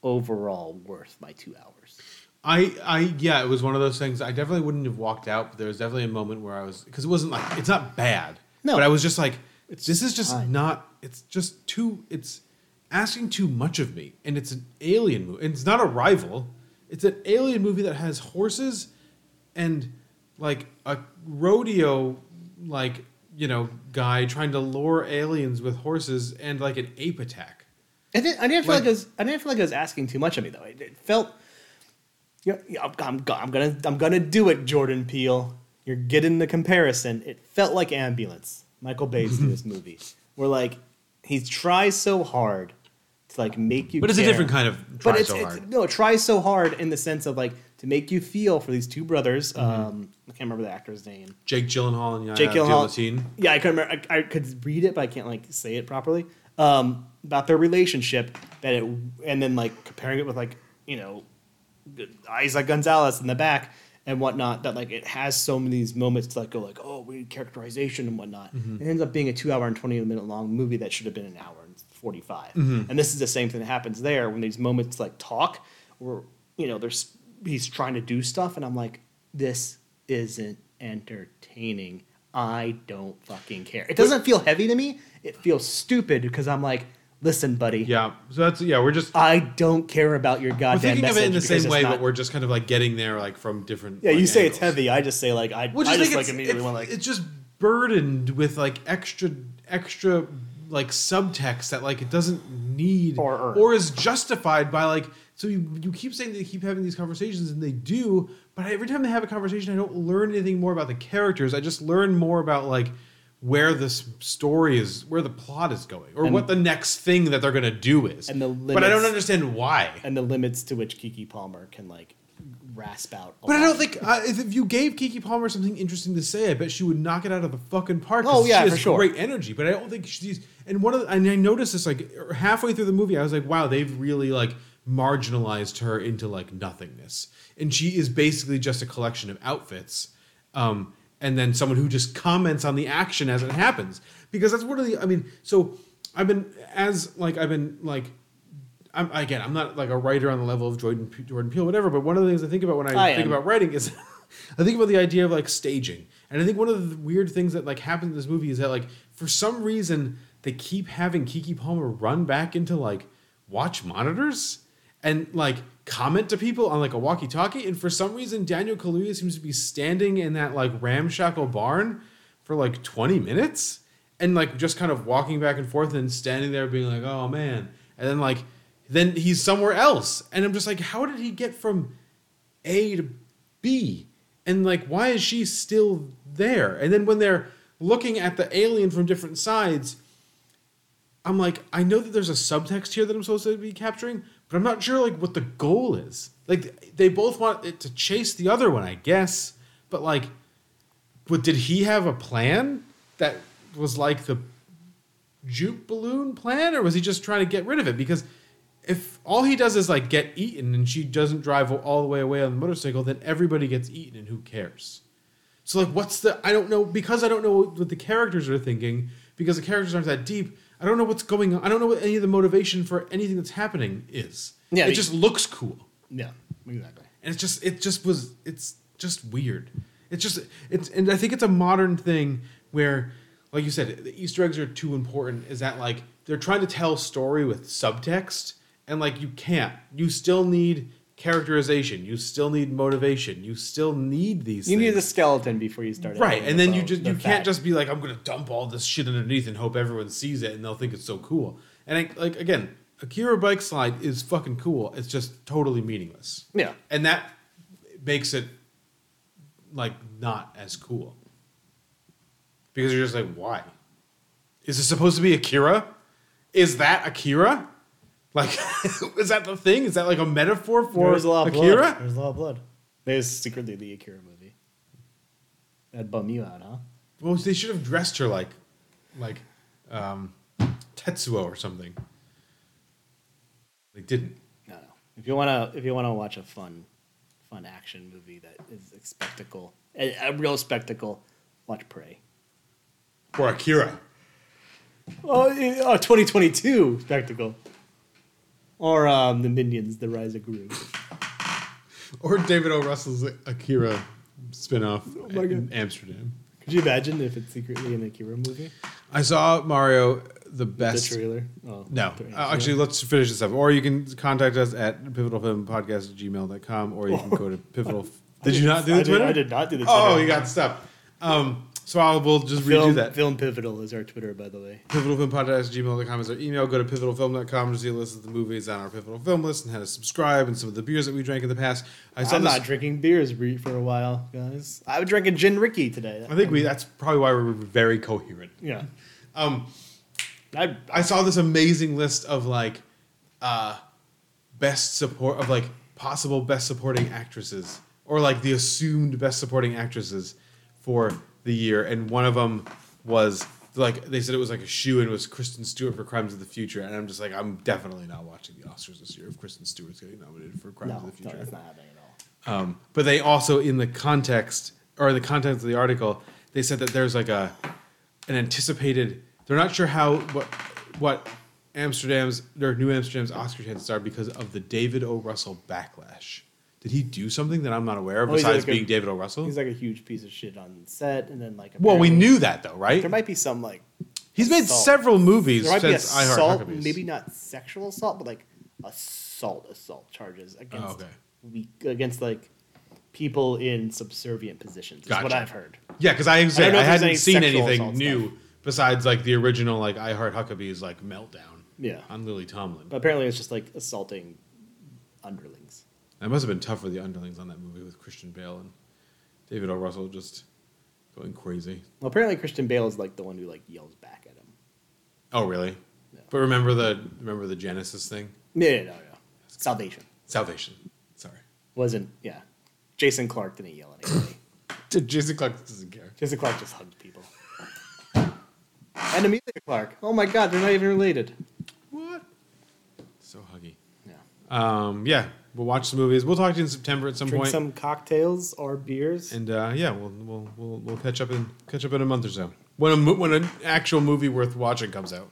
overall worth my two hours. I, I, yeah, it was one of those things. I definitely wouldn't have walked out, but there was definitely a moment where I was because it wasn't like it's not bad. No. but I was just like, this is just fine. not. It's just too. It's asking too much of me, and it's an alien movie. And it's not a rival. It's an alien movie that has horses and like a rodeo, like you know, guy trying to lure aliens with horses and like an ape attack. I didn't, I didn't feel Like- like, it was. I didn't feel like it was asking too much of me though. It, it felt. Yeah, yeah, I'm, I'm, I'm gonna I'm gonna do it, Jordan Peele. You're getting the comparison. It felt like Ambulance. Michael Bay's do this movie, where like he tries so hard like make you. But it's a different kind of try but it's, so it's- no, it tries so hard in the sense of like to make you feel for these two brothers. Mm-hmm. Um, I can't remember the actor's name. Jake Gyllenhaal and Yahya Jake Gyllenhaal. Yeah, I could remember. I, I could read it, but I can't like say it properly. Um, about their relationship that it, and then like comparing it with like you know, Isaac Gonzalez in the back and whatnot. That like it has so many of these moments to like go like, oh, we need characterization and whatnot. Mhm. It ends up being a two hour and twenty minute long movie that should have been an hour and forty Mhm. And this is the same thing that happens there when these moments like talk, where you know there's he's trying to do stuff, and I'm like, this isn't entertaining. I don't fucking care. It doesn't feel heavy to me. It feels stupid because I'm like, listen, buddy. Yeah. So that's yeah. We're just I don't care about your goddamn. we're thinking of it in the same way, not- but we're just kind of like getting there like from different. yeah. You like, say it's heavy. I just say like I. Well, I just just like immediately want like it's just burdened with like extra extra like subtext that like it doesn't need Or earn. or is justified by like so you, you keep saying they keep having these conversations and they do but every time they have a conversation i don't learn anything more about the characters. I just learn more about like where this story is where the plot is going or And- what the next thing that they're going to do is. and the but i don't understand why. and the limits to which Keke Palmer can like rasp out. But I don't think uh, if if you gave Keke Palmer something interesting to say, I bet she would knock it out of the fucking park. Oh, yeah, she has for sure. great energy. But I don't think she's. And one of the, and I noticed this like halfway through the movie, I was like, wow, they've really like marginalized her into like nothingness, and she is basically just a collection of outfits. Um, and then someone who just comments on the action as it happens because that's one of the. I mean, so I've been as like I've been like I'm, again, I'm not like a writer on the level of Jordan Jordan Peele, whatever. But one of the things I think about when I, I think am. about writing is, I think about the idea of like staging, and I think one of the weird things that like happens in this movie is that like for some reason they keep having Keke Palmer run back into like watch monitors and like comment to people on like a walkie-talkie, and for some reason Daniel Kaluuya seems to be standing in that like ramshackle barn for like 20 minutes and like just kind of walking back and forth and standing there being like, oh man. And then like then he's somewhere else. And I'm just like, how did he get from A to B? And like, why is she still there? And then when they're looking at the alien from different sides, I'm like, I know that there's a subtext here that I'm supposed to be capturing, but I'm not sure like what the goal is. Like they both want it to chase the other one, I guess. But like, but did he have a plan that was like the juke balloon plan, or was he just trying to get rid of it? Because if all he does is like get eaten and she doesn't drive all the way away on the motorcycle, then everybody gets eaten and who cares? So like, what's the? I don't know because I don't know what the characters are thinking because the characters aren't that deep. I don't know what's going on. I don't know what any of the motivation for anything that's happening is. Yeah, it you- just looks cool Yeah, exactly. and it's just it just was it's just weird it's just it's and i think it's a modern thing where like you said the easter eggs are too important is that like they're trying to tell story with subtext and like you can't. You still need characterization. You still need motivation. You still need these You things. need the skeleton before you start. right and then the you just the you can't just be like i'm gonna dump all this shit underneath and hope everyone sees it and they'll think it's so cool. And I, like again akira bike slide is fucking cool. It's just totally meaningless. Yeah. and that makes it like not as cool. Because you're just like why? Is it supposed to be akira? Is that akira like is that the thing is that like a metaphor for There's a lot of akira blood. There's a lot of blood. There's secretly the Akira movie. That'd bum you out, huh? well they should have dressed her like like um tetsuo or something they didn't No, no. If you wanna, if you wanna watch a fun, fun action movie that is a spectacle, a, a real spectacle, watch Prey. or akira Oh, oh 2022 spectacle. Or um, the Minions: The Rise of Gru. or david o russell's akira spin-off Oh in amsterdam Could you imagine if it's secretly an Akira movie? I saw Mario the best The trailer. Oh, No. Uh, actually, let's finish this up. Or you can contact us at pivotalfilmpodcast at gmail.com or you can go to pivotal. Did you not do I the did- Twitter? I did not do the Twitter. Oh, you got stuff. Um, so I will just Film, redo that. Film Pivotal is our Twitter, by the way. Pivotalfilmpodcast gmail.com is our email. Go to pivotalfilm.com to see a list of the movies on our Pivotal Film list and how to subscribe and some of the beers that we drank in the past. I this. not drinking beers for a while, guys. I was drinking gin Ricky today. I think we. That's probably why we're very coherent. Yeah. Um, I, I saw this amazing list of like uh best support of like possible best supporting actresses or like the assumed best supporting actresses for the year and one of them was like they said it was like a shoe and was Kristen Stewart for Crimes of the Future and I'm just like I'm definitely not watching the Oscars this year if Kristen Stewart's getting nominated for Crimes no, of the Future. no, that's not happening at all. Um, but they also, in the context or in the context of the article, they said that there's like a an anticipated. They're not sure how what what Amsterdam's their New Amsterdam's Oscar chances are because of the David O. Russell backlash. Did he do something that I'm not aware of Oh, he's besides like a- being David O. Russell? He's like a huge piece of shit on set, and then like. well, we knew that though, right? There might be some like. He's made assault. several movies There might be since I Heart assault, maybe not sexual assault, but like assault, assault charges oh, against Oh, okay. we, against like people in subservient positions. Is what I've heard. Yeah, because I, I I, hadn't any seen anything new stuff. besides like the original like I Heart Huckabees like meltdown. Yeah. on Lily Tomlin. But apparently, it's just like assaulting underlings. That must have been tough for the underlings on that movie with Christian Bale and David O. Russell just going crazy. Well, apparently Christian Bale is like the one who like yells back at him. Oh, really? But remember the remember the Genisys thing, Yeah, yeah, no, no. Salvation. Salvation. Sorry, Wasn't yeah. Jason Clarke didn't yell at anybody. Jason Clarke doesn't care. Jason Clarke just hugged people. And Emilia Clarke. Oh my god, they're not even related. What? So huggy. Yeah. Um, yeah, we'll watch the movies. We'll talk to you in September at some Drink point. some cocktails or beers. and uh, yeah, we'll, we'll we'll we'll catch up in catch up in a month or so when a mo- when an actual movie worth watching comes out.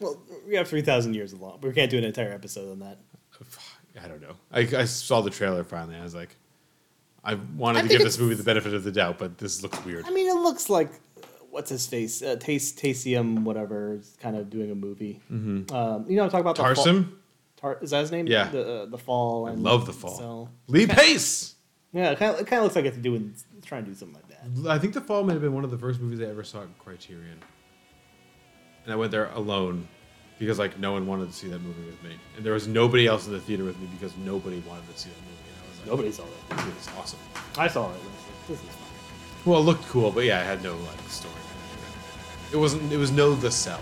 well, we have three thousand years of law. We can't do an entire episode on that. I don't know. I, I saw the trailer finally. I was like, I wanted I to give this movie the benefit of the doubt, but this looks weird. I mean, it looks like what's his face, uh, whatever, is kind of doing a movie. Mhm. Um, you know, I'm talking about the fall- is that his name? Yeah. The uh, the fall. I love the fall. So, Lee Pace. yeah, it kind of, it kind of looks like it's doing trying to do something like that. I think The Fall might have been one of the first movies I ever saw at Criterion, and I went there alone because like no one wanted to see that movie with me, and there was nobody else in the theater with me because nobody wanted to see that movie. And I was like, Nobody saw that. This movie is awesome. I saw it. and I was like, This is fine. Well, it looked cool, but yeah, it had no like story. It wasn't. It was no the cell.